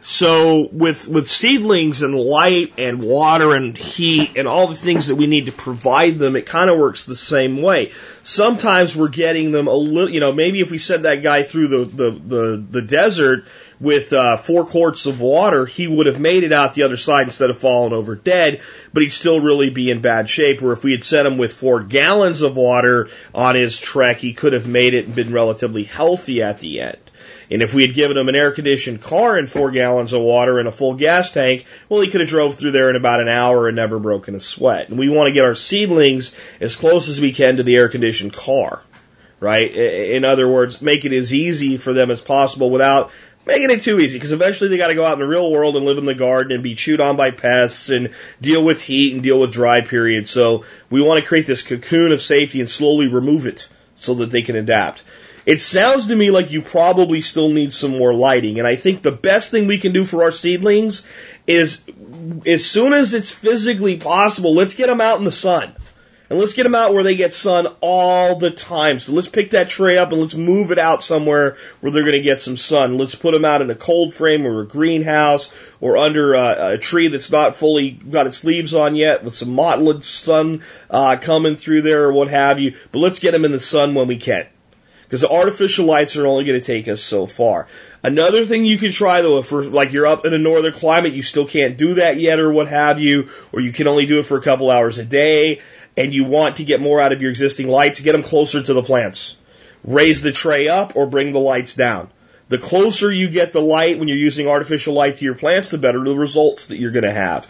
So with with seedlings and light and water and heat and all the things that we need to provide them, it kind of works the same way. Sometimes we're getting them a little, you know, maybe if we send that guy through the the the, the desert with uh, four quarts of water, he would have made it out the other side instead of falling over dead, but he'd still really be in bad shape. Or if we had sent him with four gallons of water on his trek, he could have made it and been relatively healthy at the end. And if we had given him an air conditioned car and four gallons of water and a full gas tank, well, he could have drove through there in about an hour and never broken a sweat. And we want to get our seedlings as close as we can to the air conditioned car right? In other words, make it as easy for them as possible without making it too easy because eventually they got to go out in the real world and live in the garden and be chewed on by pests and deal with heat and deal with dry periods. So we want to create this cocoon of safety and slowly remove it so that they can adapt. It sounds to me like you probably still need some more lighting. And I think the best thing we can do for our seedlings is as soon as it's physically possible, let's get them out in the sun. And let's get them out where they get sun all the time. So let's pick that tray up and let's move it out somewhere where they're going to get some sun. Let's put them out in a cold frame or a greenhouse or under a, a tree that's not fully got its leaves on yet with some mottled sun uh, coming through there or what have you. But let's get them in the sun when we can. Because the artificial lights are only going to take us so far. Another thing you can try though, if like you're up in a northern climate, you still can't do that yet or what have you, or you can only do it for a couple hours a day and you want to get more out of your existing lights, get them closer to the plants. Raise the tray up or bring the lights down. The closer you get the light when you're using artificial light to your plants, the better the results that you're going to have.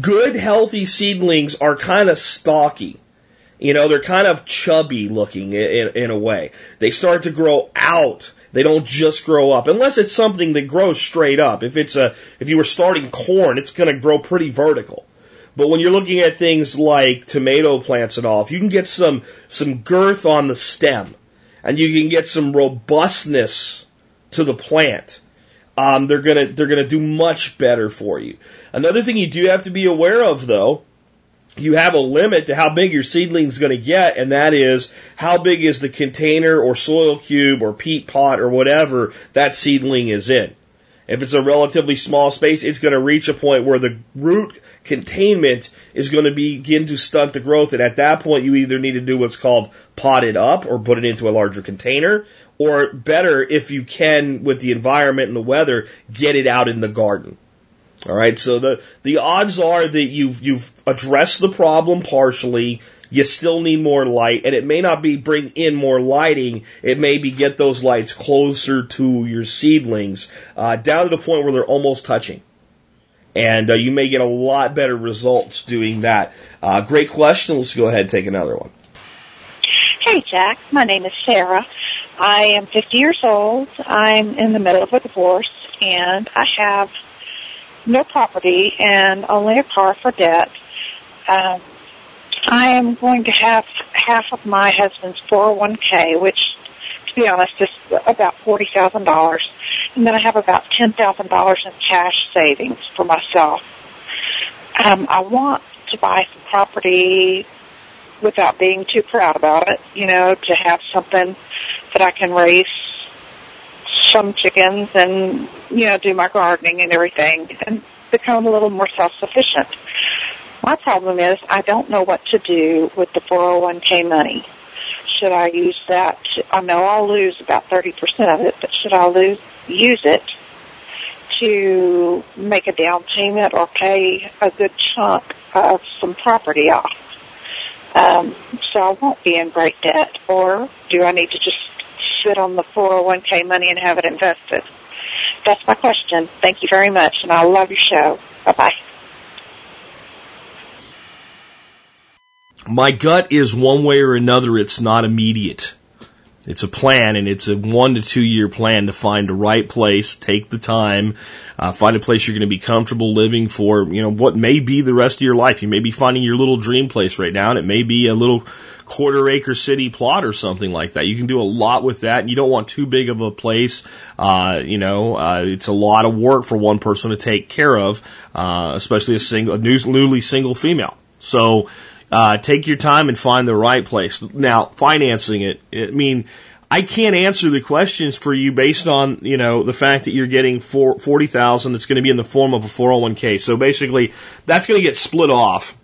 Good, healthy seedlings are kind of stocky. You know, they're kind of chubby looking in, in, a way. They start to grow out They don't just grow up unless it's something that grows straight up. If it's a, if you were starting corn, it's going to grow pretty vertical. But when you're looking at things like tomato plants and all, if you can get some, some girth on the stem and you can get some robustness to the plant, um, they're gonna, they're gonna do much better for you. Another thing you do have to be aware of though, you have a limit to how big your seedling's to get, and that is how big is the container or soil cube or peat pot or whatever that seedling is in. If it's a relatively small space, it's going to reach a point where the root containment is going to begin to stunt the growth. And at that point, you either need to do what's called pot it up or put it into a larger container, or better, if you can, with the environment and the weather, get it out in the garden. All right. So the, the odds are that you've, you've addressed the problem partially. You still need more light and it may not be bring in more lighting. It may be get those lights closer to your seedlings, uh, down to the point where they're almost touching. And uh, you may get a lot better results doing that. Uh, great question. Let's go ahead and take another one. Hey, Jack. My name is Sarah. I am 50 years old. I'm in the middle of a divorce, and I have no property and only a car for debt. Um, I am going to have half of my husband's 401k, which, to be honest, is about $40,000. And then I have about $10,000 in cash savings for myself. Um, I want to buy some property without being too proud about it, you know, to have something that I can raise some chickens and, you know, do my gardening and everything and become a little more self-sufficient. My problem is I don't know what to do with the 401k money. Should I use that? I know I'll lose about 30% of it, but should I lose, use it to make a down payment or pay a good chunk of some property off? Um, so I won't be in great debt, or do I need to just sit on the 401k money and have it invested? That's my question. Thank you very much, and I love your show. Bye bye. My gut is one way or another, it's not immediate. It's a plan, and it's a one to two year plan to find the right place, take the time, uh, find a place you're going to be comfortable living for, you know, what may be the rest of your life. You may be finding your little dream place right now, and it may be a little quarter acre city plot or something like that. You can do a lot with that, and you don't want too big of a place. Uh, you know, uh, it's a lot of work for one person to take care of, uh, especially a single, a new, newly single female. So, uh, take your time and find the right place. Now, financing it, I mean, I can't answer the questions for you based on, you know, the fact that you're getting four, 40,000 that's going to be in the form of a 401k. So basically, that's going to get split off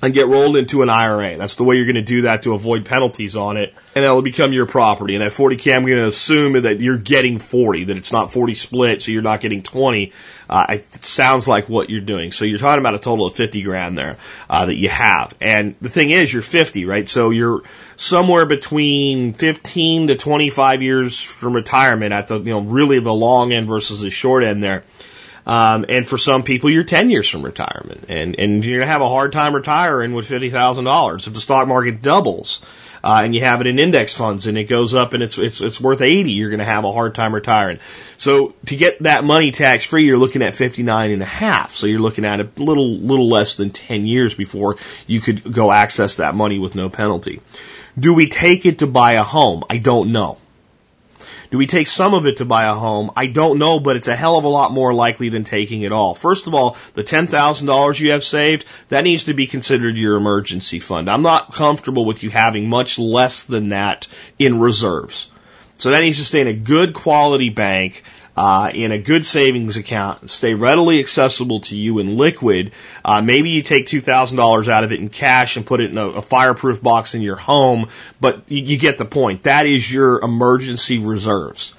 and get rolled into an IRA. That's the way you're going to do that to avoid penalties on it, and it'll become your property. And at 40k, I'm going to assume that you're getting 40, that it's not 40 split, so you're not getting 20. Uh, it sounds like what you're doing. So you're talking about a total of 50 grand there uh, that you have. And the thing is, you're 50, right? So you're somewhere between 15 to 25 years from retirement at the, you know, really the long end versus the short end there. Um, and for some people, you're 10 years from retirement. And, and you're going to have a hard time retiring with $50,000. If the stock market doubles, uh, and you have it in index funds and it goes up and it's, it's, it's worth 80, you're going to have a hard time retiring. So to get that money tax free, you're looking at 59 and a half. So you're looking at a little, little less than 10 years before you could go access that money with no penalty. Do we take it to buy a home? I don't know. Do we take some of it to buy a home? I don't know, but it's a hell of a lot more likely than taking it all. First of all, the $10,000 you have saved, that needs to be considered your emergency fund. I'm not comfortable with you having much less than that in reserves. So that needs to stay in a good quality bank uh, in a good savings account, stay readily accessible to you in liquid. Uh, maybe you take two thousand dollars out of it in cash and put it in a, a fireproof box in your home, but you, you get the point. That is your emergency reserves.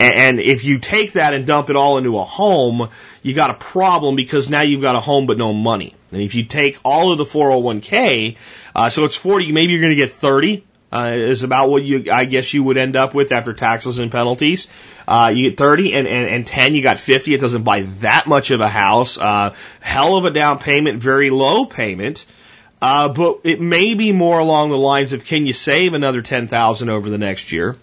And, if you take that and dump it all into a home, you got a problem because now you've got a home but no money. And if you take all of the 401k, uh, so it's 40, maybe you're going to get 30 uh, is about what you, I guess you would end up with after taxes and penalties. Uh, you get 30 and, and, and 10, you got 50. It doesn't buy that much of a house. Uh, hell of a down payment, very low payment. Uh, but it may be more along the lines of can you save another 10,000 over the next year?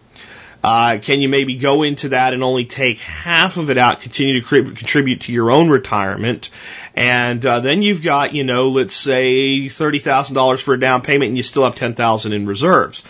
Uh, can you maybe go into that and only take half of it out, continue to contribute to your own retirement? And uh, then you've got, you know, let's say thirty thousand dollars for a down payment, and you still have ten thousand in reserves.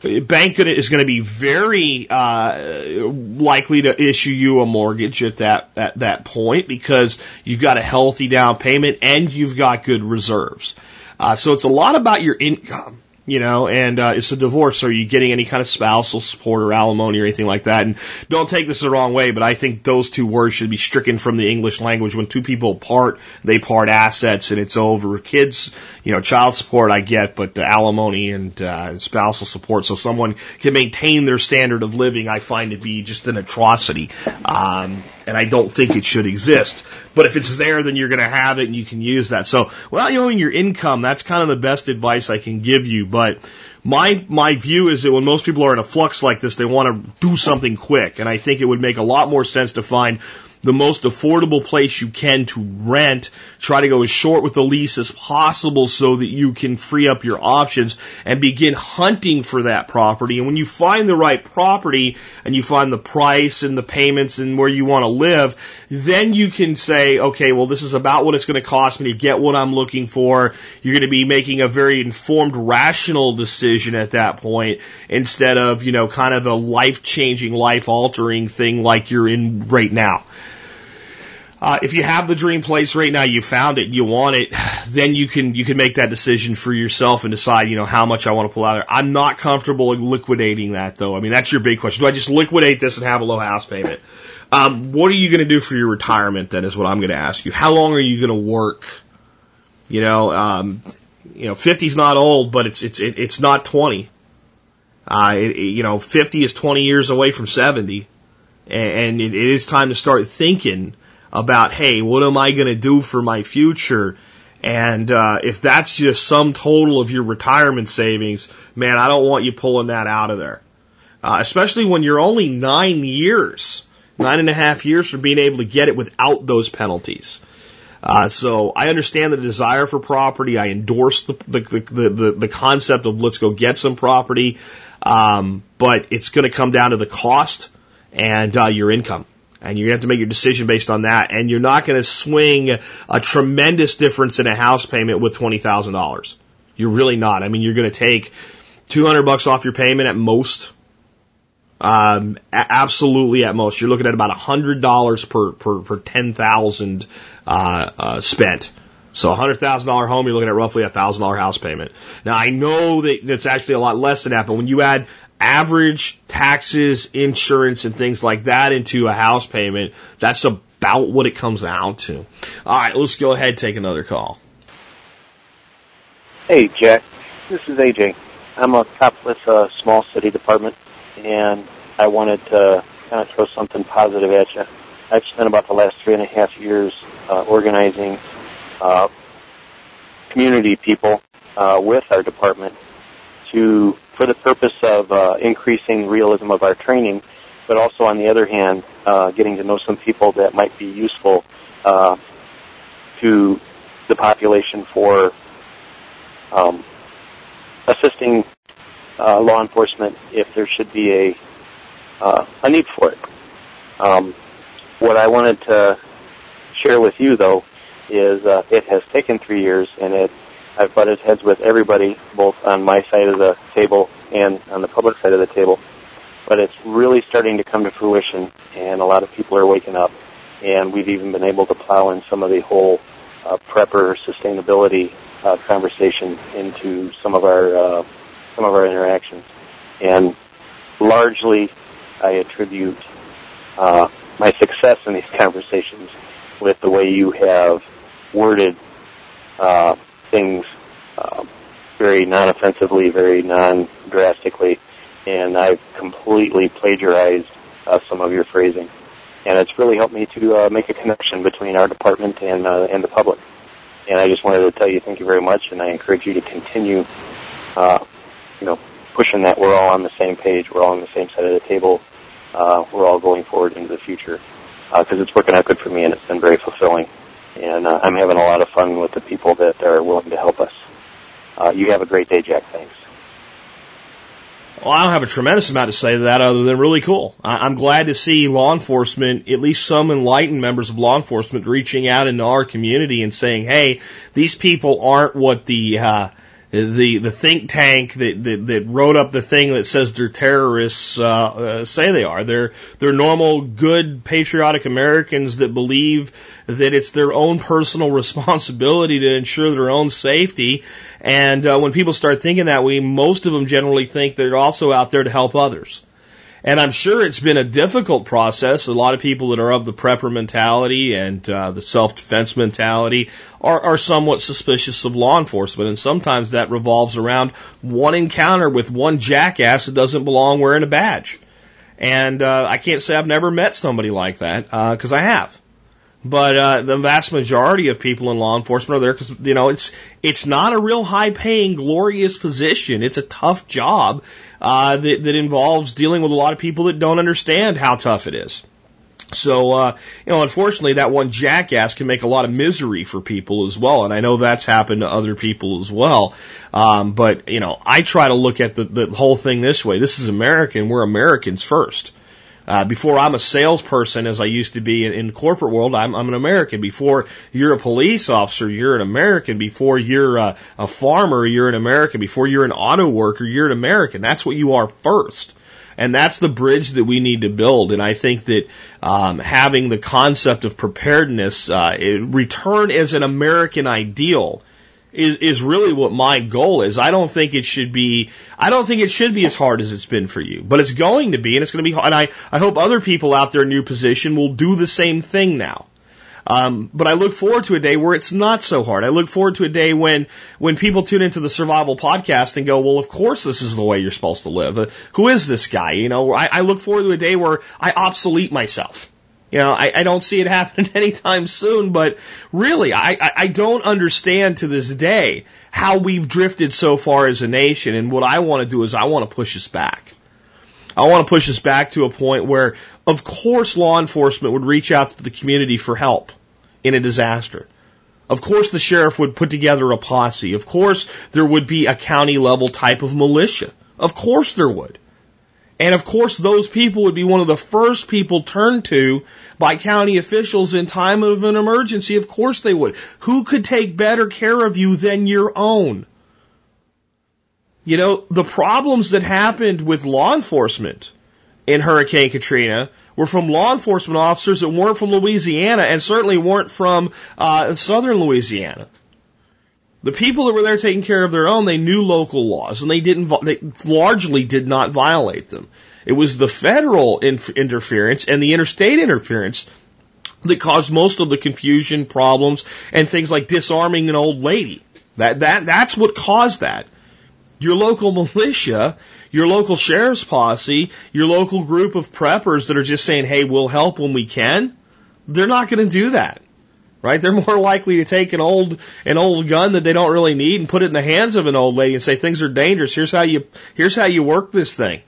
The bank is going to be very uh, likely to issue you a mortgage at that at that point because you've got a healthy down payment and you've got good reserves. Uh, so it's a lot about your income you know, and uh, it's a divorce. Are you getting any kind of spousal support or alimony or anything like that? And don't take this the wrong way, but I think those two words should be stricken from the English language. When two people part, they part assets, and it's over. Kids, you know, child support I get, but the alimony and uh, spousal support, so someone can maintain their standard of living, I find to be just an atrocity. Um, and I don't think it should exist. But if it's there, then you're going to have it and you can use that. So without knowing your income, that's kind of the best advice I can give you. But my my view is that when most people are in a flux like this, they want to do something quick, and I think it would make a lot more sense to find the most affordable place you can to rent. Try to go as short with the lease as possible so that you can free up your options and begin hunting for that property. And when you find the right property and you find the price and the payments and where you want to live, then you can say, okay, well, this is about what it's going to cost me to get what I'm looking for. You're going to be making a very informed, rational decision at that point instead of, you know, kind of a life changing, life altering thing like you're in right now. Uh, if you have the dream place right now, you found it, you want it, then you can you can make that decision for yourself and decide, you know, how much I want to pull out of there. I'm not comfortable liquidating that though. I mean, that's your big question. Do I just liquidate this and have a low house payment? Um, what are you going to do for your retirement then? Is what I'm going to ask you. How long are you going to work? You know, um, you know, 50's not old, but it's it's it, it's not 20. Uh, it, you know, 50 is 20 years away from 70, and, and it, it is time to start thinking about, hey, what am I going to do for my future? And uh, if that's just some total of your retirement savings, man, I don't want you pulling that out of there. Uh, especially when you're only nine years, nine and a half years from being able to get it without those penalties. Uh, so I understand the desire for property. I endorse the the the, the, the concept of let's go get some property, um, but it's going to come down to the cost and uh, your income and you're going to have to make your decision based on that. And you're not going to swing a tremendous difference in a house payment with twenty thousand dollars. You're really not. I mean, you're going to take two hundred bucks off your payment at most. Um, absolutely at most. You're looking at about a hundred dollars per per per ten thousand uh, uh, spent. So a hundred thousand dollar home, you're looking at roughly a thousand dollar house payment. Now I know that it's actually a lot less than that, but when you add average taxes, insurance, and things like that into a house payment, that's about what it comes out to. All right, let's go ahead take another call. Hey, Jack. This is AJ. I'm a cop with a small city department, and I wanted to kind of throw something positive at you. I've spent about the last three and a half years uh, organizing uh, community people uh, with our department to for the purpose of uh, increasing realism of our training, but also on the other hand, uh, getting to know some people that might be useful uh, to the population for um, assisting uh, law enforcement if there should be a uh, a need for it. Um, what I wanted to share with you, though, is uh, it has taken three years, and it I've butted heads with everybody, both on my side of the table and on the public side of the table. But it's really starting to come to fruition, and a lot of people are waking up. And we've even been able to plow in some of the whole uh, prepper sustainability uh, conversation into some of our uh, some of our interactions. And largely, I attribute uh, my success in these <laughs> conversations with the way you have worded uh, things uh, very non-offensively, very non-drastically, and I've completely plagiarized uh, some of your phrasing, and it's really helped me to uh, make a connection between our department and uh, and the public. And I just wanted to tell you thank you very much, and I encourage you to continue, uh, you know, pushing that we're all on the same page, we're all on the same side of the table, uh, we're all going forward into the future, because uh, it's working out good for me, and it's been very fulfilling and uh, I'm having a lot of fun with the people that are willing to help us. Uh, you have a great day, Jack. Thanks. Well, I don't have a tremendous amount to say to that other than really cool. I- I'm glad to see law enforcement, at least some enlightened members of law enforcement, reaching out into our community and saying, "Hey, these people aren't what the uh, the the think tank that, that that wrote up the thing that says they're terrorists uh, uh, say they are. They're they're normal, good, patriotic Americans that believe that it's their own personal <laughs> responsibility to ensure their own safety. And uh, when people start thinking that way, most of them generally think they're also out there to help others. And I'm sure it's been a difficult process. A lot of people that are of the prepper mentality and uh, the self-defense mentality are, are somewhat suspicious of law enforcement, and sometimes that revolves around one encounter with one jackass that doesn't belong wearing a badge. And uh, I can't say I've never met somebody like that because I have. But uh, the vast majority of people in law enforcement are there because you know it's it's not a real high-paying, glorious position. It's a tough job uh, that, that involves dealing with a lot of people that don't understand how tough it is. So, uh, you know, unfortunately, that one jackass can make a lot of misery for people as well, and I know that's happened to other people as well. Um, but you know, I try to look at the, the whole thing this way: this is American. we're Americans first. Uh, before I'm a salesperson, as I used to be in, in the corporate world, I'm, I'm an American. Before you're a police officer, you're an American. Before you're a, a farmer, you're an American. Before you're an auto worker, you're an American. That's what you are first. And that's the bridge that we need to build. And I think that um, having the concept of preparedness uh, return as an American ideal is, is really what my goal is. I don't think it should be, I don't think it should be as hard as it's been for you, but it's going to be, and it's going to be hard. And I, I hope other people out there in your position will do the same thing now. Um, but I look forward to a day where it's not so hard. I look forward to a day when, when people tune into the survival podcast and go, well, of course this is the way you're supposed to live. Uh, who is this guy? You know, I, I look forward to a day where I obsolete myself. You know, I, I don't see it <laughs> happening anytime soon, but really, I, I, I don't understand to this day how we've drifted so far as a nation. And what I want to do is I want to push us back. I want to push us back to a point where, of course, law enforcement would reach out to the community for help in a disaster. Of course, the sheriff would put together a posse. Of course, there would be a county level type of militia. Of course, there would. And of course, those people would be one of the first people turned to by county officials in time of an emergency. Of course they would. Who could take better care of you than your own? You know, the problems that happened with law enforcement in Hurricane Katrina were from law enforcement officers that weren't from Louisiana and certainly weren't from uh, southern Louisiana. The people that were there taking care of their own, they knew local laws and they didn't, they largely did not violate them. It was the federal inf- interference and the interstate interference that caused most of the confusion, problems, and things like disarming an old lady. That, that, that's what caused that. Your local militia, your local sheriff's posse, your local group of preppers that are just saying, hey, we'll help when we can, they're not going to do that right? They're more likely to take an old an old gun that they don't really need and put it in the hands of an old lady and say things are dangerous. Here's how you here's how you work this thing.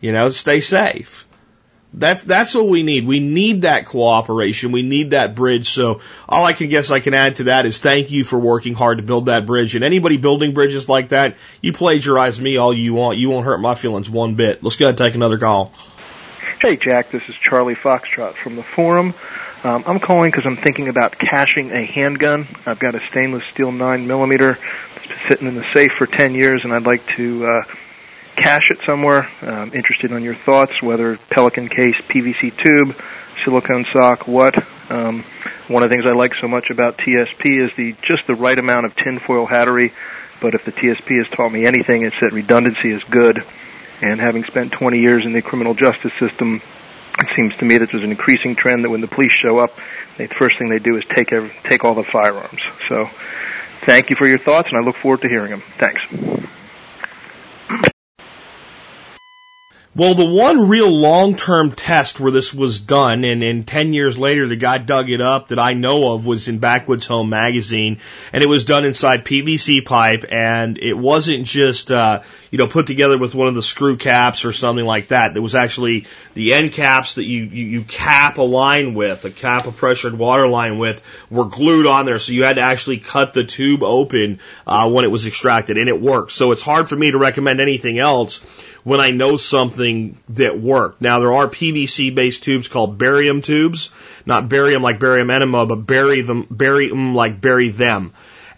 You know, stay safe. That's that's what we need. We need that cooperation. We need that bridge. So all I can guess I can add to that is thank you for working hard to build that bridge. And anybody building bridges like that, you plagiarize me all you want. You won't hurt my feelings one bit. Let's go ahead and take another call. Hey Jack, this is Charlie Foxtrot from the forum. Um, I'm calling because I'm thinking about caching a handgun. I've got a stainless steel 9 millimeter that's been sitting in the safe for 10 years, and I'd like to uh, cache it somewhere. I'm interested on your thoughts, whether Pelican case, PVC tube, silicone sock, what. Um, one of the things I like so much about TSP is the just the right amount of tinfoil hattery. But if the TSP has taught me anything, it's that redundancy is good. And having spent 20 years in the criminal justice system, it seems to me that there's an increasing trend that when the police show up, the first thing they do is take every, take all the firearms. So, thank you for your thoughts, and I look forward to hearing them. Thanks. Well, the one real long-term test where this was done, and, and 10 years later the guy dug it up that I know of was in Backwoods Home magazine, and it was done inside PVC pipe, and it wasn't just, uh, you know, put together with one of the screw caps or something like that. There was actually the end caps that you, you, you cap a line with, a cap a pressured water line with, were glued on there, so you had to actually cut the tube open, uh, when it was extracted, and it worked. So it's hard for me to recommend anything else when I know something that worked. Now there are PVC based tubes called barium tubes, not barium like barium enema, but bury them, barium like bury them.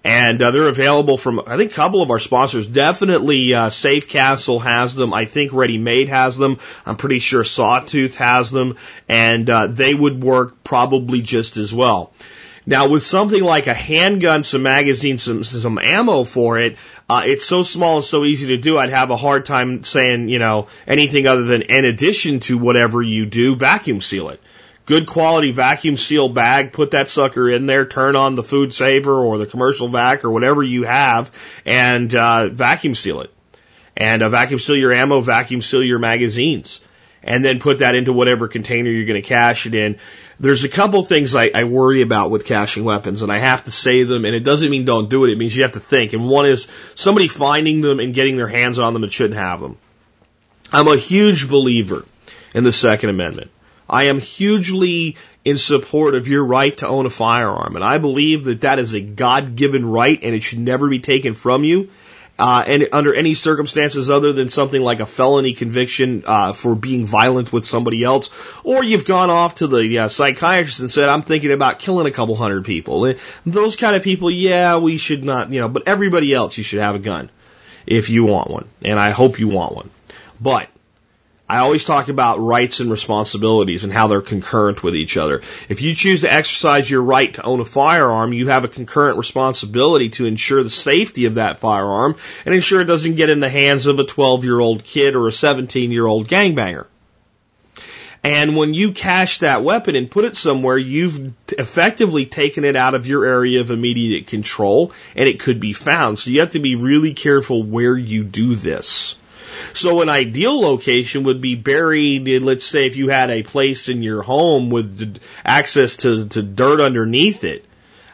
And uh, they're available from I think a couple of our sponsors. Definitely uh, Safe Castle has them. I think Ready Made has them. I'm pretty sure Sawtooth has them, and uh, they would work probably just as well. Now, with something like a handgun, some magazines, some, some ammo for it, uh, it's so small and so easy to do. I'd have a hard time saying, you know, anything other than in addition to whatever you do, vacuum seal it. Good quality vacuum seal bag, put that sucker in there, turn on the food saver or the commercial vac or whatever you have, and uh, vacuum seal it. And uh, vacuum seal your ammo, vacuum seal your magazines, and then put that into whatever container you're going to cache it in there's a couple things I, I worry about with caching weapons, and I have to say them, and it doesn't mean don't do it. It means you have to think. And one is somebody finding them and getting their hands on them and shouldn't have them. I'm a huge believer in the Second Amendment. I am hugely in support of your right to own a firearm, and I believe that that is a God-given right, and it should never be taken from you uh, and under any circumstances other than something like a felony conviction uh, for being violent with somebody else, or you've gone off to the uh, psychiatrist and said, "I'm thinking about killing a couple hundred people." And those kind of people, yeah, we should not, you know, but everybody else, you should have a gun if you want one, and I hope you want one. But I always talk about rights and responsibilities and how they're concurrent with each other. If you choose to exercise your right to own a firearm, you have a concurrent responsibility to ensure the safety of that firearm and ensure it doesn't get in the hands of a 12 year old kid or a 17 year old gangbanger. And when you cache that weapon and put it somewhere, you've effectively taken it out of your area of immediate control and it could be found. So you have to be really careful where you do this. So an ideal location would be buried, let's say if you had a place in your home with access to, to dirt underneath it.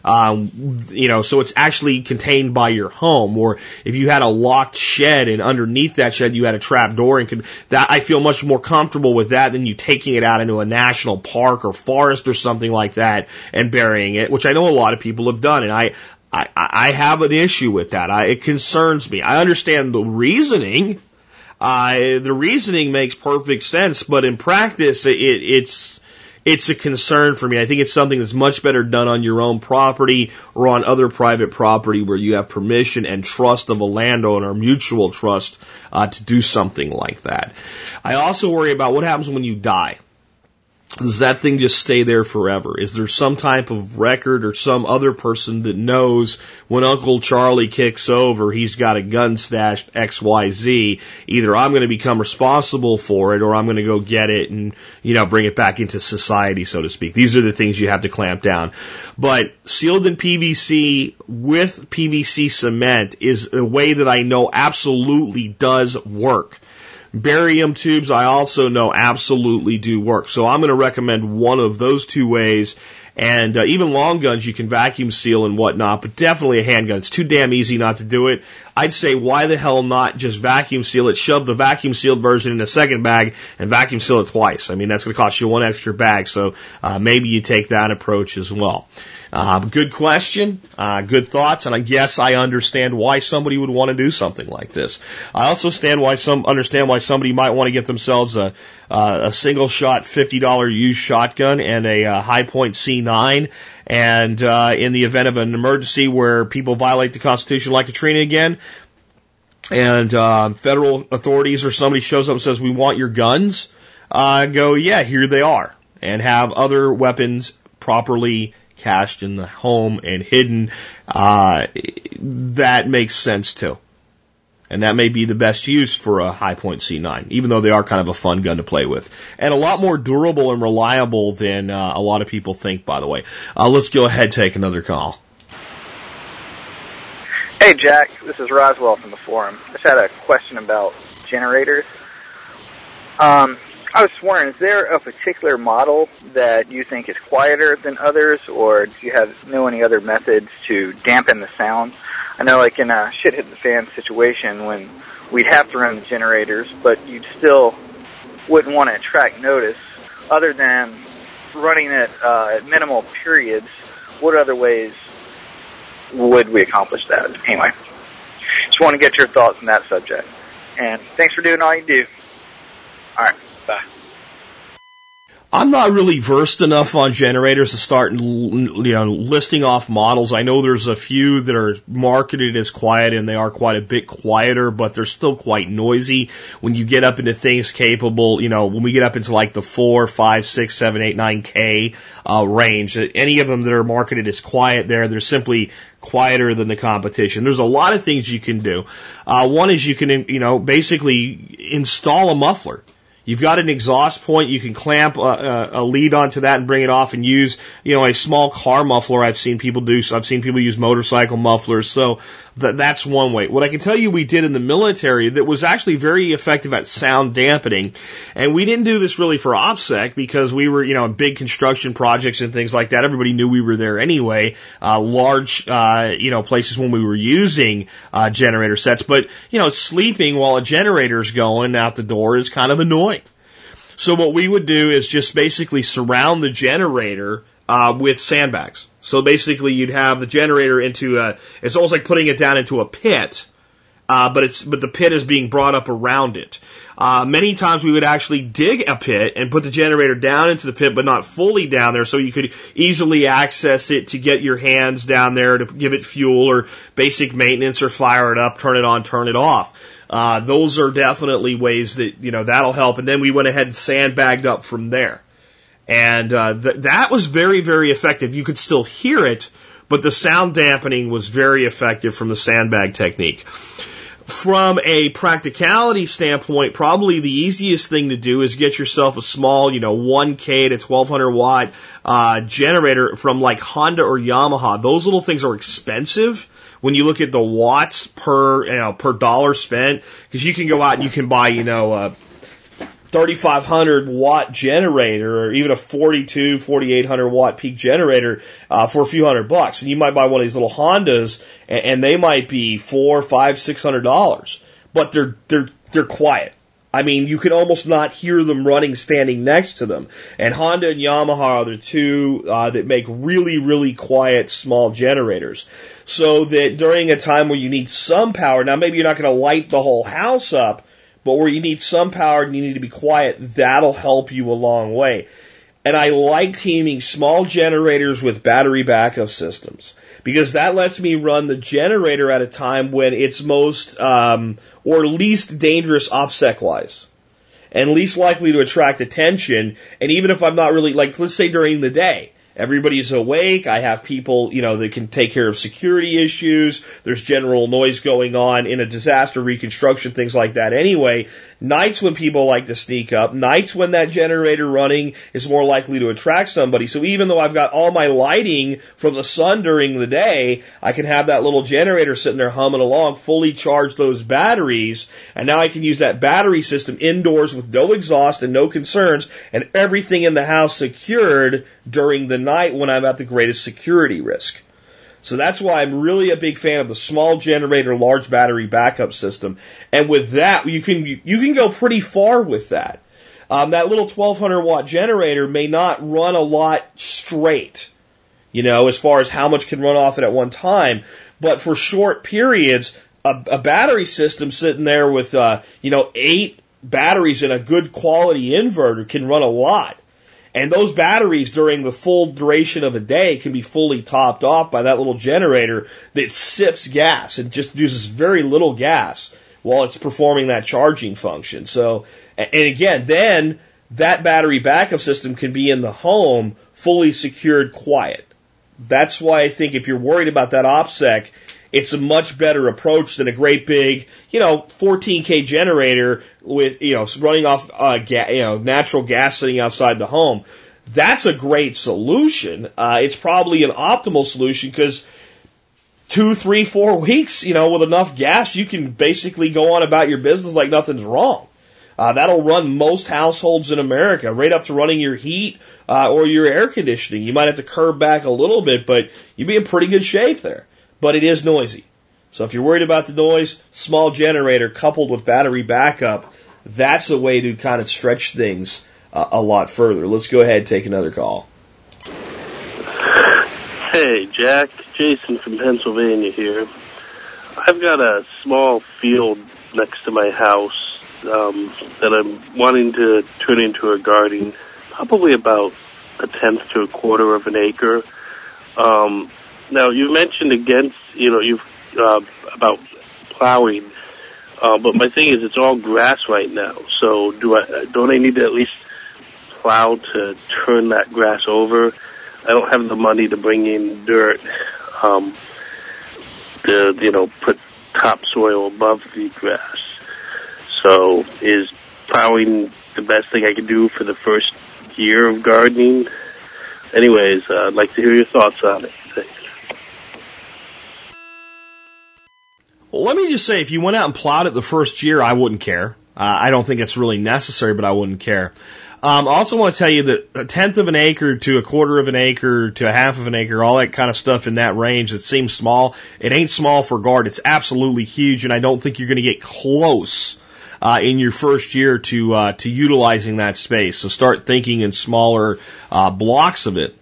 Um, you know, so it's actually contained by your home, or if you had a locked shed and underneath that shed you had a trap door and could, that I feel much more comfortable with that than you taking it out into a national park or forest or something like that and burying it, which I know a lot of people have done, and I I, I have an issue with that. I, it concerns me. I understand the reasoning uh, the reasoning makes perfect sense, but in practice, it, it's it's a concern for me. I think it's something that's much better done on your own property or on other private property where you have permission and trust of a landowner, mutual trust, uh, to do something like that. I also worry about what happens when you die does that thing just stay there forever? Is there some type of record or some other person that knows when Uncle Charlie kicks over, he's got a gun stashed XYZ? Either I'm going to become responsible for it or I'm going to go get it and, you know, bring it back into society, so to speak. These are the things you have to clamp down. But sealed in PVC with PVC cement is a way that I know absolutely does work. Barium tubes, I also know absolutely do work. So I'm going to recommend one of those two ways. And uh, even long guns you can vacuum seal and whatnot, but definitely a handgun. It's too damn easy not to do it. I'd say why the hell not just vacuum seal it, shove the vacuum sealed version in a second bag and vacuum seal it twice. I mean, that's going to cost you one extra bag. So uh, maybe you take that approach as well. Uh, good question, uh, good thoughts, and I guess I understand why somebody would want to do something like this. I also stand why some understand why somebody might want to get themselves a uh, a single shot fifty dollar used shotgun and a uh, Hi-Point C9, and uh, in the event of an emergency where people violate the Constitution like Katrina again, and uh, federal authorities or somebody shows up and says we want your guns, uh, go yeah here they are, and have other weapons properly cached in the home and hidden, uh, that makes sense too. And that may be the best use for a Hi-Point C9, even though they are kind of a fun gun to play with. And a lot more durable and reliable than uh, a lot of people think, by the way. Uh, let's go ahead take another call. Hey, Jack. This is Roswell from the forum. I just had a question about generators. Um, I was wondering, is there a particular model that you think is quieter than others, or do you have know any other methods to dampen the sound? I know, like in a shit hit the fan situation, when we'd have to run the generators, but you'd still wouldn't want to attract notice, other than running it uh, at minimal periods. What other ways would we accomplish that? Anyway, just want to get your thoughts on that subject. And thanks for doing all you do. All right, I'm not really versed enough on generators to start you know listing off models. I know there's a few that are marketed as quiet and they are quite a bit quieter, but they're still quite noisy. When you get up into things capable, you know, when we get up into like the four, five, six, seven, eight, nine K uh, range, any of them that are marketed as quiet there, they're simply quieter than the competition. There's a lot of things you can do. Uh, one is you can, you know, basically install a muffler. You've got an exhaust point. You can clamp a, a, a, lead onto that and bring it off and use, you know, a small car muffler. I've seen people do. I've seen people use motorcycle mufflers. So that, that's one way. What I can tell you we did in the military that was actually very effective at sound dampening. And we didn't do this really for OPSEC because we were, you know, big construction projects and things like that. Everybody knew we were there anyway. Uh, large, uh, you know, places when we were using, uh, generator sets. But, you know, sleeping while a generator's going out the door is kind of annoying. So what we would do is just basically surround the generator uh, with sandbags. So basically, you'd have the generator into a. It's almost like putting it down into a pit, uh, but it's but the pit is being brought up around it. Uh, many times we would actually dig a pit and put the generator down into the pit, but not fully down there, so you could easily access it to get your hands down there to give it fuel or basic maintenance or fire it up, turn it on, turn it off. Uh, those are definitely ways that, you know, that'll help. And then we went ahead and sandbagged up from there. And, uh, th- that was very, very effective. You could still hear it, but the sound dampening was very effective from the sandbag technique. From a practicality standpoint, probably the easiest thing to do is get yourself a small, you know, 1K to 1200 watt, uh, generator from like Honda or Yamaha. Those little things are expensive when you look at the watts per you know per dollar spent, because you can go out and you can buy you know a 3500 watt generator or even a 42 4800 watt peak generator uh, for a few hundred bucks, and you might buy one of these little Hondas, and, and they might be four, five, six hundred dollars, but they're they're they're quiet. I mean, you can almost not hear them running standing next to them. And Honda and Yamaha are the two uh, that make really, really quiet small generators so that during a time where you need some power, now maybe you're not going to light the whole house up, but where you need some power and you need to be quiet, that'll help you a long way. And I like teaming small generators with battery backup systems because that lets me run the generator at a time when it's most um, or least dangerous OPSEC wise and least likely to attract attention. And even if I'm not really like, let's say during the day, Everybody's awake. I have people, you know, that can take care of security issues. There's general noise going on in a disaster reconstruction, things like that anyway. Nights when people like to sneak up. Nights when that generator running is more likely to attract somebody. So even though I've got all my lighting from the sun during the day, I can have that little generator sitting there humming along, fully charge those batteries. And now I can use that battery system indoors with no exhaust and no concerns and everything in the house secured during the night when I'm at the greatest security risk. So that's why I'm really a big fan of the small generator, large battery backup system. And with that, you can you can go pretty far with that. Um, that little 1200 watt generator may not run a lot straight, you know, as far as how much can run off it at one time. But for short periods, a, a battery system sitting there with, uh, you know, eight batteries and a good quality inverter can run a lot. And those batteries during the full duration of a day can be fully topped off by that little generator that sips gas and just uses very little gas while it's performing that charging function. So, and again, then that battery backup system can be in the home fully secured quiet. That's why I think if you're worried about that OPSEC, it's a much better approach than a great big, you know, 14k generator with, you know, running off, uh, ga- you know, natural gas sitting outside the home. That's a great solution. Uh, it's probably an optimal solution because two, three, four weeks, you know, with enough gas, you can basically go on about your business like nothing's wrong. Uh, that'll run most households in America, right up to running your heat uh, or your air conditioning. You might have to curb back a little bit, but you'd be in pretty good shape there. But it is noisy. So if you're worried about the noise, small generator coupled with battery backup, that's a way to kind of stretch things uh, a lot further. Let's go ahead and take another call. Hey, Jack. Jason from Pennsylvania here. I've got a small field next to my house um, that I'm wanting to turn into a garden, probably about a tenth to a quarter of an acre. Um, now, you mentioned against, you know, you've uh, about plowing, uh, but my thing is, it's all grass right now. So, do I don't I need to at least plow to turn that grass over? I don't have the money to bring in dirt. Um, to you know put topsoil above the grass. So is plowing the best thing I can do for the first year of gardening? Anyways, uh, I'd like to hear your thoughts on it. Well, let me just say, if you went out and plowed it the first year, I wouldn't care. Uh, I don't think it's really necessary, but I wouldn't care. Um, I also want to tell you that a tenth of an acre to a quarter of an acre to a half of an acre, all that kind of stuff in that range that seems small, it ain't small for guard. It's absolutely huge, and I don't think you're going to get close uh, in your first year to uh, to utilizing that space. So start thinking in smaller uh, blocks of it.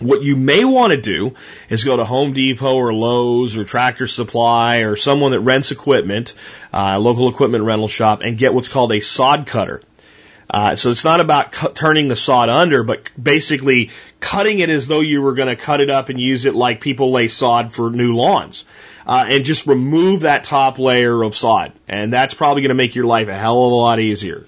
What you may want to do is go to Home Depot or Lowe's or Tractor Supply or someone that rents equipment, uh, local equipment rental shop, and get what's called a sod cutter. Uh, so it's not about turning the sod under, but basically cutting it as though you were going to cut it up and use it like people lay sod for new lawns. Uh, and just remove that top layer of sod. And that's probably going to make your life a hell of a lot easier.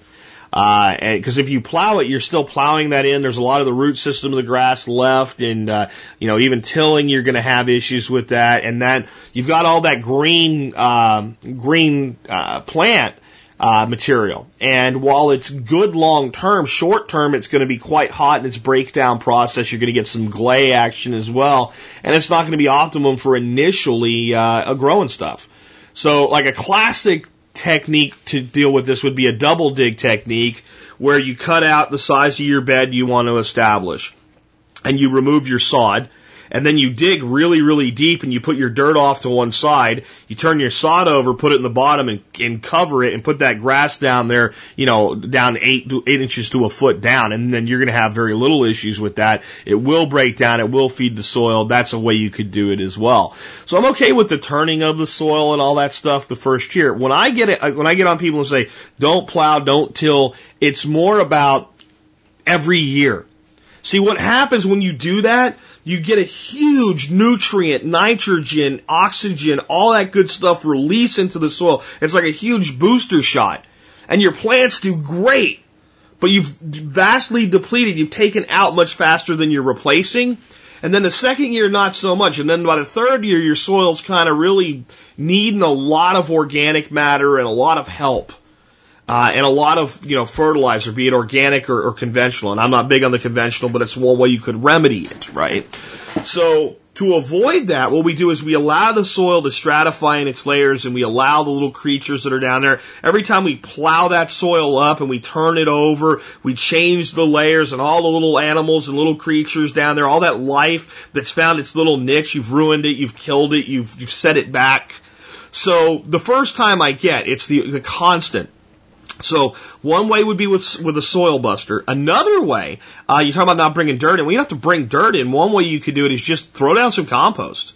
Uh, because if you plow it, you're still plowing that in. There's a lot of the root system of the grass left, and uh, you know even tilling, you're going to have issues with that. And that you've got all that green uh, green uh, plant uh, material. And while it's good long term, short term, it's going to be quite hot in its breakdown process. You're going to get some gley action as well. And it's not going to be optimum for initially uh, growing stuff. So, like a classic technique to deal with this would be a double dig technique where you cut out the size of your bed you want to establish. And you remove your sod and then you dig really, really deep and you put your dirt off to one side. You turn your sod over, put it in the bottom and, and cover it and put that grass down there, you know, down eight, eight inches to a foot down. And then you're going to have very little issues with that. It will break down. It will feed the soil. That's a way you could do it as well. So I'm okay with the turning of the soil and all that stuff the first year. When I get it, when I get on people and say, don't plow, don't till, it's more about every year. See, what happens when you do that, you get a huge nutrient, nitrogen, oxygen, all that good stuff release into the soil. It's like a huge booster shot. And your plants do great, but you've vastly depleted. You've taken out much faster than you're replacing. And then the second year, not so much. And then by the third year, your soil's kind of really needing a lot of organic matter and a lot of help uh, and a lot of you know fertilizer, be it organic or, or conventional. And I'm not big on the conventional, but it's one way you could remedy it, right? So to avoid that, what we do is we allow the soil to stratify in its layers and we allow the little creatures that are down there. Every time we plow that soil up and we turn it over, we change the layers and all the little animals and little creatures down there, all that life that's found its little niche, you've ruined it, you've killed it, you've, you've set it back. So the first time I get, it's the, the constant. So one way would be with with a soil buster. Another way, uh, you talk about not bringing dirt in. Well, you have to bring dirt in. One way you could do it is just throw down some compost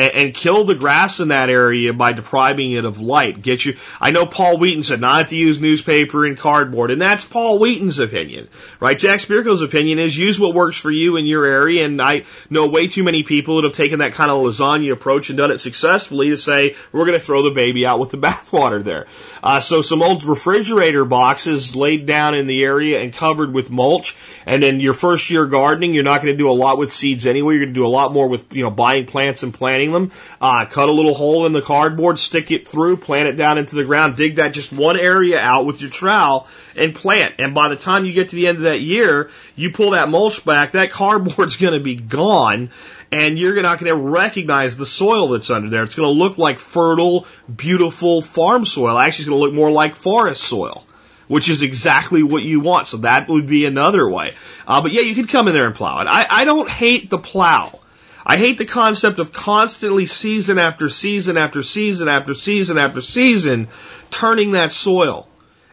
and, and kill the grass in that area by depriving it of light. Get you. I know Paul Wheaton said not to use newspaper and cardboard, and that's Paul Wheaton's opinion, right? Jack Spirko's opinion is use what works for you in your area, and I know way too many people that have taken that kind of lasagna approach and done it successfully to say we're going to throw the baby out with the <laughs> bathwater there. Uh, so some old refrigerator boxes laid down in the area and covered with mulch, and then your first year gardening, you're not going to do a lot with seeds anyway. You're going to do a lot more with you know buying plants and planting them. Uh, cut a little hole in the cardboard, stick it through, plant it down into the ground, dig that just one area out with your trowel and plant. And by the time you get to the end of that year, you pull that mulch back, that cardboard's <laughs> going to be gone and you're not going to recognize the soil that's under there. It's going to look like fertile, beautiful farm soil. Actually, it's going to look more like forest soil which is exactly what you want. So that would be another way. Uh, but yeah, you could come in there and plow it. I, I don't hate the plow. I hate the concept of constantly season after season after season after season after season turning that soil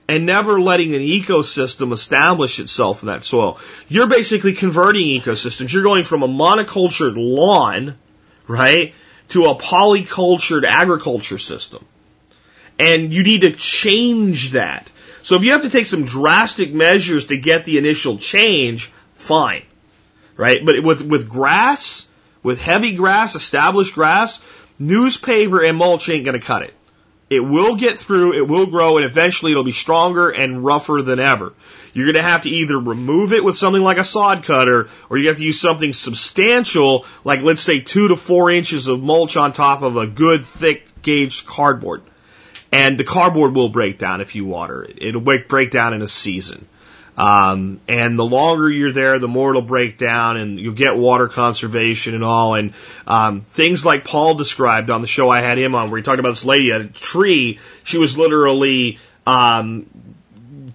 and never letting an ecosystem establish itself in that soil. You're basically converting ecosystems. You're going from a monocultured lawn, right, to a polycultured agriculture system. And you need to change that. So if you have to take some drastic measures to get the initial change, fine. Right? But with, with grass, with heavy grass, established grass, newspaper and mulch ain't gonna cut it. It will get through, it will grow, and eventually it'll be stronger and rougher than ever. You're going to have to either remove it with something like a sod cutter, or you have to use something substantial, like let's say two to four inches of mulch on top of a good thick gauged cardboard. And the cardboard will break down if you water it. It'll break down in a season. Um, and the longer you're there, the more it'll break down and you'll get water conservation and all. And, um, things like Paul described on the show I had him on where he talked about this lady at a tree. She was literally, um,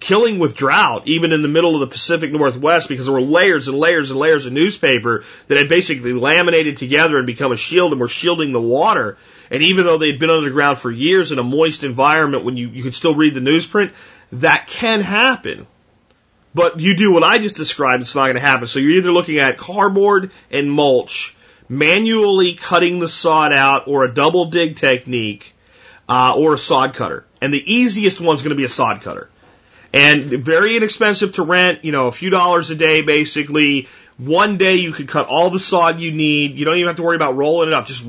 killing with drought, even in the middle of the Pacific Northwest, because there were layers and layers and layers of newspaper that had basically laminated together and become a shield and were shielding the water. And even though they'd been underground for years in a moist environment when you, you could still read the newsprint, that can happen. But you do what I just described, it's not going to happen. So you're either looking at cardboard and mulch, manually cutting the sod out, or a double dig technique, uh, or a sod cutter. And the easiest one's going to be a sod cutter. And very inexpensive to rent, you know, a few dollars a day basically. One day you could cut all the sod you need. You don't even have to worry about rolling it up. Just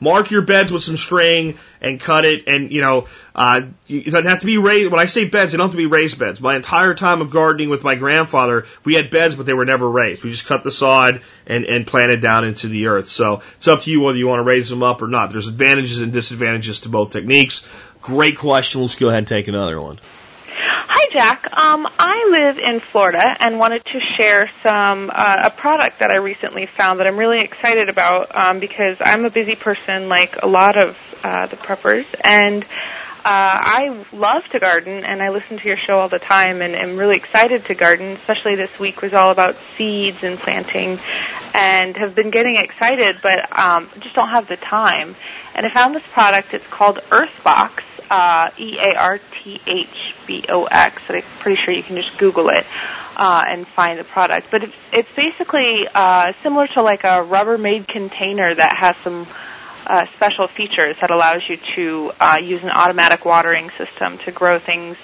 mark your beds with some string and cut it. And, you know, uh, it doesn't have to be raised. When I say beds, they don't have to be raised beds. My entire time of gardening with my grandfather, we had beds, but they were never raised. We just cut the sod and, and planted down into the earth. So it's up to you whether you want to raise them up or not. There's advantages and disadvantages to both techniques. Great question. Let's go ahead and take another one. Hi, Jack. Um, I live in Florida and wanted to share some uh, a product that I recently found that I'm really excited about um, because I'm a busy person, like a lot of uh, the preppers, and uh, I love to garden, and I listen to your show all the time, and am really excited to garden. Especially this week was all about seeds and planting, and have been getting excited, but um, just don't have the time. And I found this product. It's called Earthbox uh, E A R T H B O X. I'm pretty sure you can just Google it uh, and find the product. But it's it's basically uh, similar to like a Rubbermaid container that has some uh, special features that allows you to uh, use an automatic watering system to grow things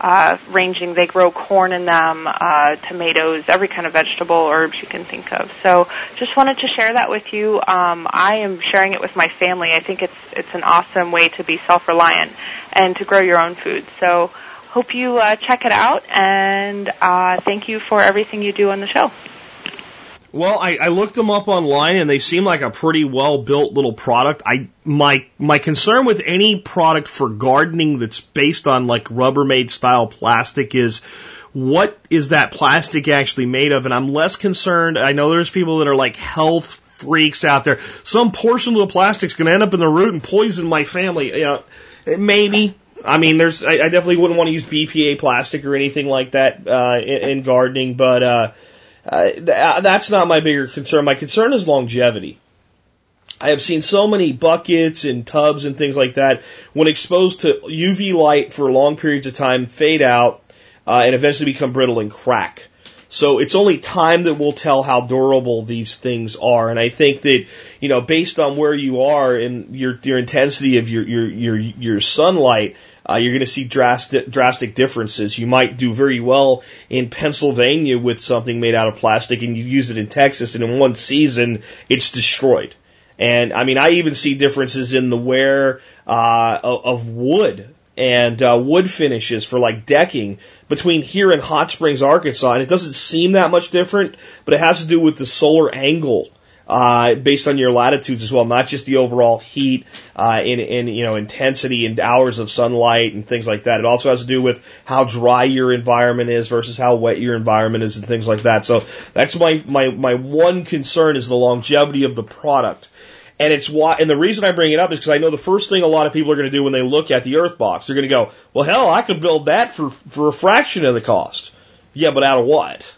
uh, ranging. They grow corn in them, uh, tomatoes, every kind of vegetable, herbs you can think of. So, just wanted to share that with you. Um, I am sharing it with my family. I think it's it's an awesome way to be self-reliant and to grow your own food. So, hope you uh, check it out, and uh, thank you for everything you do on the show. Well, I, I looked them up online and they seem like a pretty well built little product. I my my concern with any product for gardening that's based on like Rubbermaid style plastic is what is that plastic actually made of? And I'm less concerned. I know there's people that are like health freaks out there. Some portion of the plastic's going to end up in the root and poison my family. You know, maybe. I mean, there's. I, I definitely wouldn't want to use BPA plastic or anything like that uh, in, in gardening, but. uh uh, that's not my bigger concern. My concern is longevity. I have seen so many buckets and tubs and things like that when exposed to UV light for long periods of time fade out uh, and eventually become brittle and crack. So it's only time that will tell how durable these things are. And I think that, you know, based on where you are and your, your intensity of your, your, your, your sunlight, uh, you're going to see drastic, drastic differences. You might do very well in Pennsylvania with something made out of plastic and you use it in Texas and in one season it's destroyed. And I mean, I even see differences in the wear uh, of wood and uh, wood finishes for like decking between here and Hot Springs, Arkansas. And it doesn't seem that much different, but it has to do with the solar angle uh, based on your latitudes as well, not just the overall heat uh, in, in you know intensity and hours of sunlight and things like that. It also has to do with how dry your environment is versus how wet your environment is and things like that. So that's my my my one concern is the longevity of the product. And it's why, and the reason I bring it up is because I know the first thing a lot of people are going to do when they look at the Earth box, they're going to go, well, hell, I could build that for, for a fraction of the cost. Yeah, but out of what?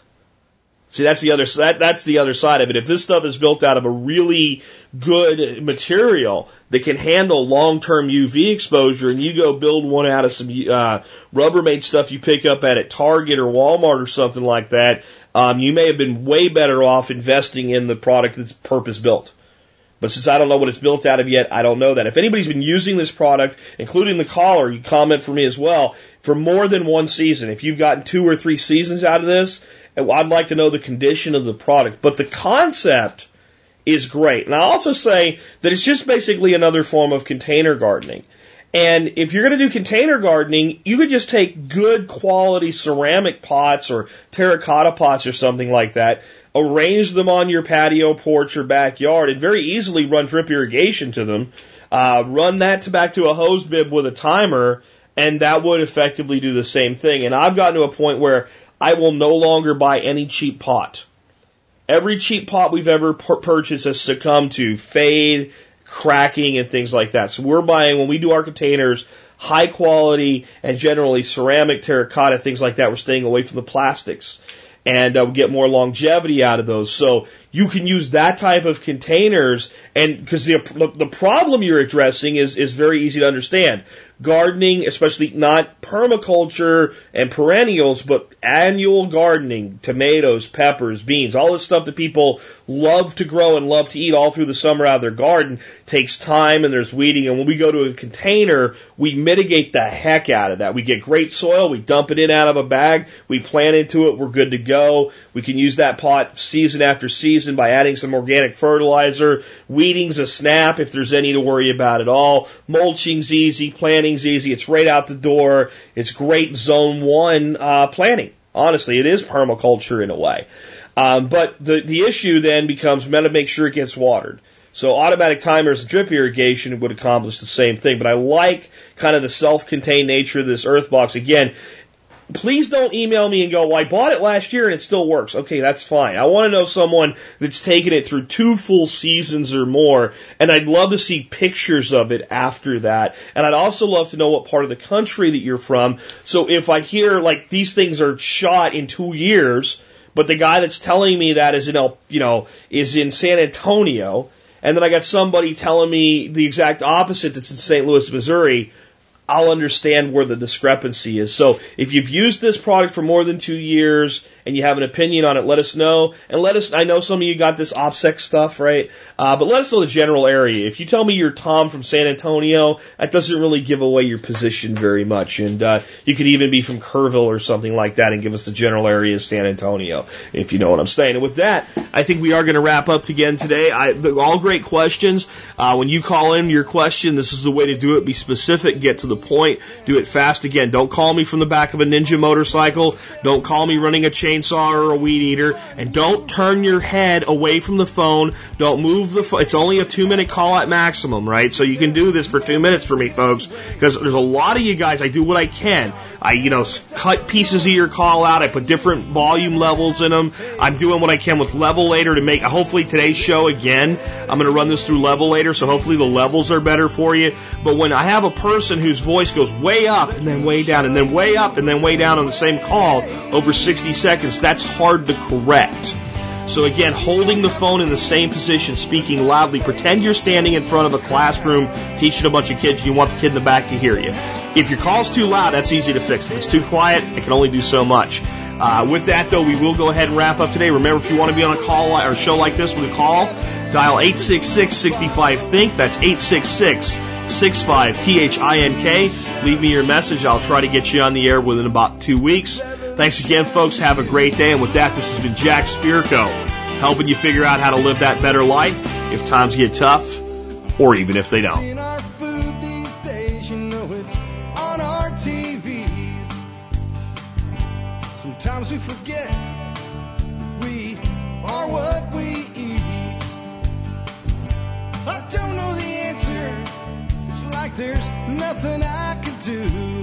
See, that's the other that, that's the other side of it. If this stuff is built out of a really good material that can handle long-term UV exposure, and you go build one out of some uh, Rubbermaid stuff you pick up at at Target or Walmart or something like that, um, you may have been way better off investing in the product that's purpose built. But since I don't know what it's built out of yet, I don't know that. If anybody's been using this product, including the caller, you comment for me as well, for more than one season, if you've gotten two or three seasons out of this, I'd like to know the condition of the product. But the concept is great. And I'll also say that it's just basically another form of container gardening. And if you're going to do container gardening, you could just take good quality ceramic pots or terracotta pots or something like that, arrange them on your patio, porch, or backyard, and very easily run drip irrigation to them. Uh, run that back to a hose bib with a timer, and that would effectively do the same thing. And I've gotten to a point where I will no longer buy any cheap pot. Every cheap pot we've ever purchased has succumbed to fade, cracking, and things like that. So we're buying, when we do our containers, high quality and generally ceramic, terracotta, things like that. We're staying away from the plastics and uh, get more longevity out of those. So you can use that type of containers, and because the the problem you're addressing is is very easy to understand gardening, especially not permaculture and perennials, but annual gardening, tomatoes, peppers, beans, all this stuff that people love to grow and love to eat all through the summer out of their garden takes time and there's weeding. And when we go to a container, we mitigate the heck out of that. We get great soil, we dump it in out of a bag, we plant into it, we're good to go. We can use that pot season after season by adding some organic fertilizer. Weeding's a snap if there's any to worry about at all. Mulching's easy, planting's easy. It's right out the door. It's great zone one uh, planting. Honestly, it is permaculture in a way. Um, but the the issue then becomes how to make sure it gets watered. So automatic timers and drip irrigation would accomplish the same thing. But I like kind of the self-contained nature of this earth box. Again, please don't email me and go, well, I bought it last year and it still works. Okay, that's fine. I want to know someone that's taken it through two full seasons or more, and I'd love to see pictures of it after that. And I'd also love to know what part of the country that you're from. So if I hear like these things are shot in two years, but the guy that's telling me that is in El, you know, is in San Antonio, and then I got somebody telling me the exact opposite that's in St. Louis, Missouri, I'll understand where the discrepancy is. So if you've used this product for more than two years and you have an opinion on it, let us know. And let us, I know some of you got this OPSEC stuff, right? Uh, but let us know the general area. If you tell me you're Tom from San Antonio, that doesn't really give away your position very much. And, uh, you could even be from Kerrville or something like that and give us the general area of San Antonio, if you know what I'm saying. And with that, I think we are going to wrap up again today. I, all great questions. Uh, when you call in your question, this is the way to do it. Be specific, get to the point, do it fast. Again, don't call me from the back of a ninja motorcycle. Don't call me running a chainsaw or a weed eater, and don't turn your head away from the phone. Don't move the phone. It's only a two minute call at maximum, right? So you can do this for two minutes for me, folks, because there's a lot of you guys. I do what I can. I, you know, cut pieces of your call out. I put different volume levels in them. I'm doing what I can with Levelator to make, hopefully today's show again, I'm going to run this through Levelator, so hopefully the levels are better for you. But when I have a person whose voice goes way up and then way down and then way up and then way down on the same call over 60 seconds, that's hard to correct. So again, holding the phone in the same position, speaking loudly. Pretend you're standing in front of a classroom teaching a bunch of kids you want the kid in the back to hear you. If your call's too loud, that's easy to fix. If it's too quiet, it can only do so much. Uh, with that though, we will go ahead and wrap up today. Remember, if you want to be on a call or a show like this with a call, dial 866-65-THINK. That's 866 65 T-H-I-N-K. Leave me your message. I'll try to get you on the air within about two weeks. Thanks again, folks. Have a great day. And with that, this has been Jack Spirko, helping you figure out how to live that better life if times get tough or even if they don't. Sometimes we forget we are what we eat. I don't know the answer. It's like there's nothing I can do.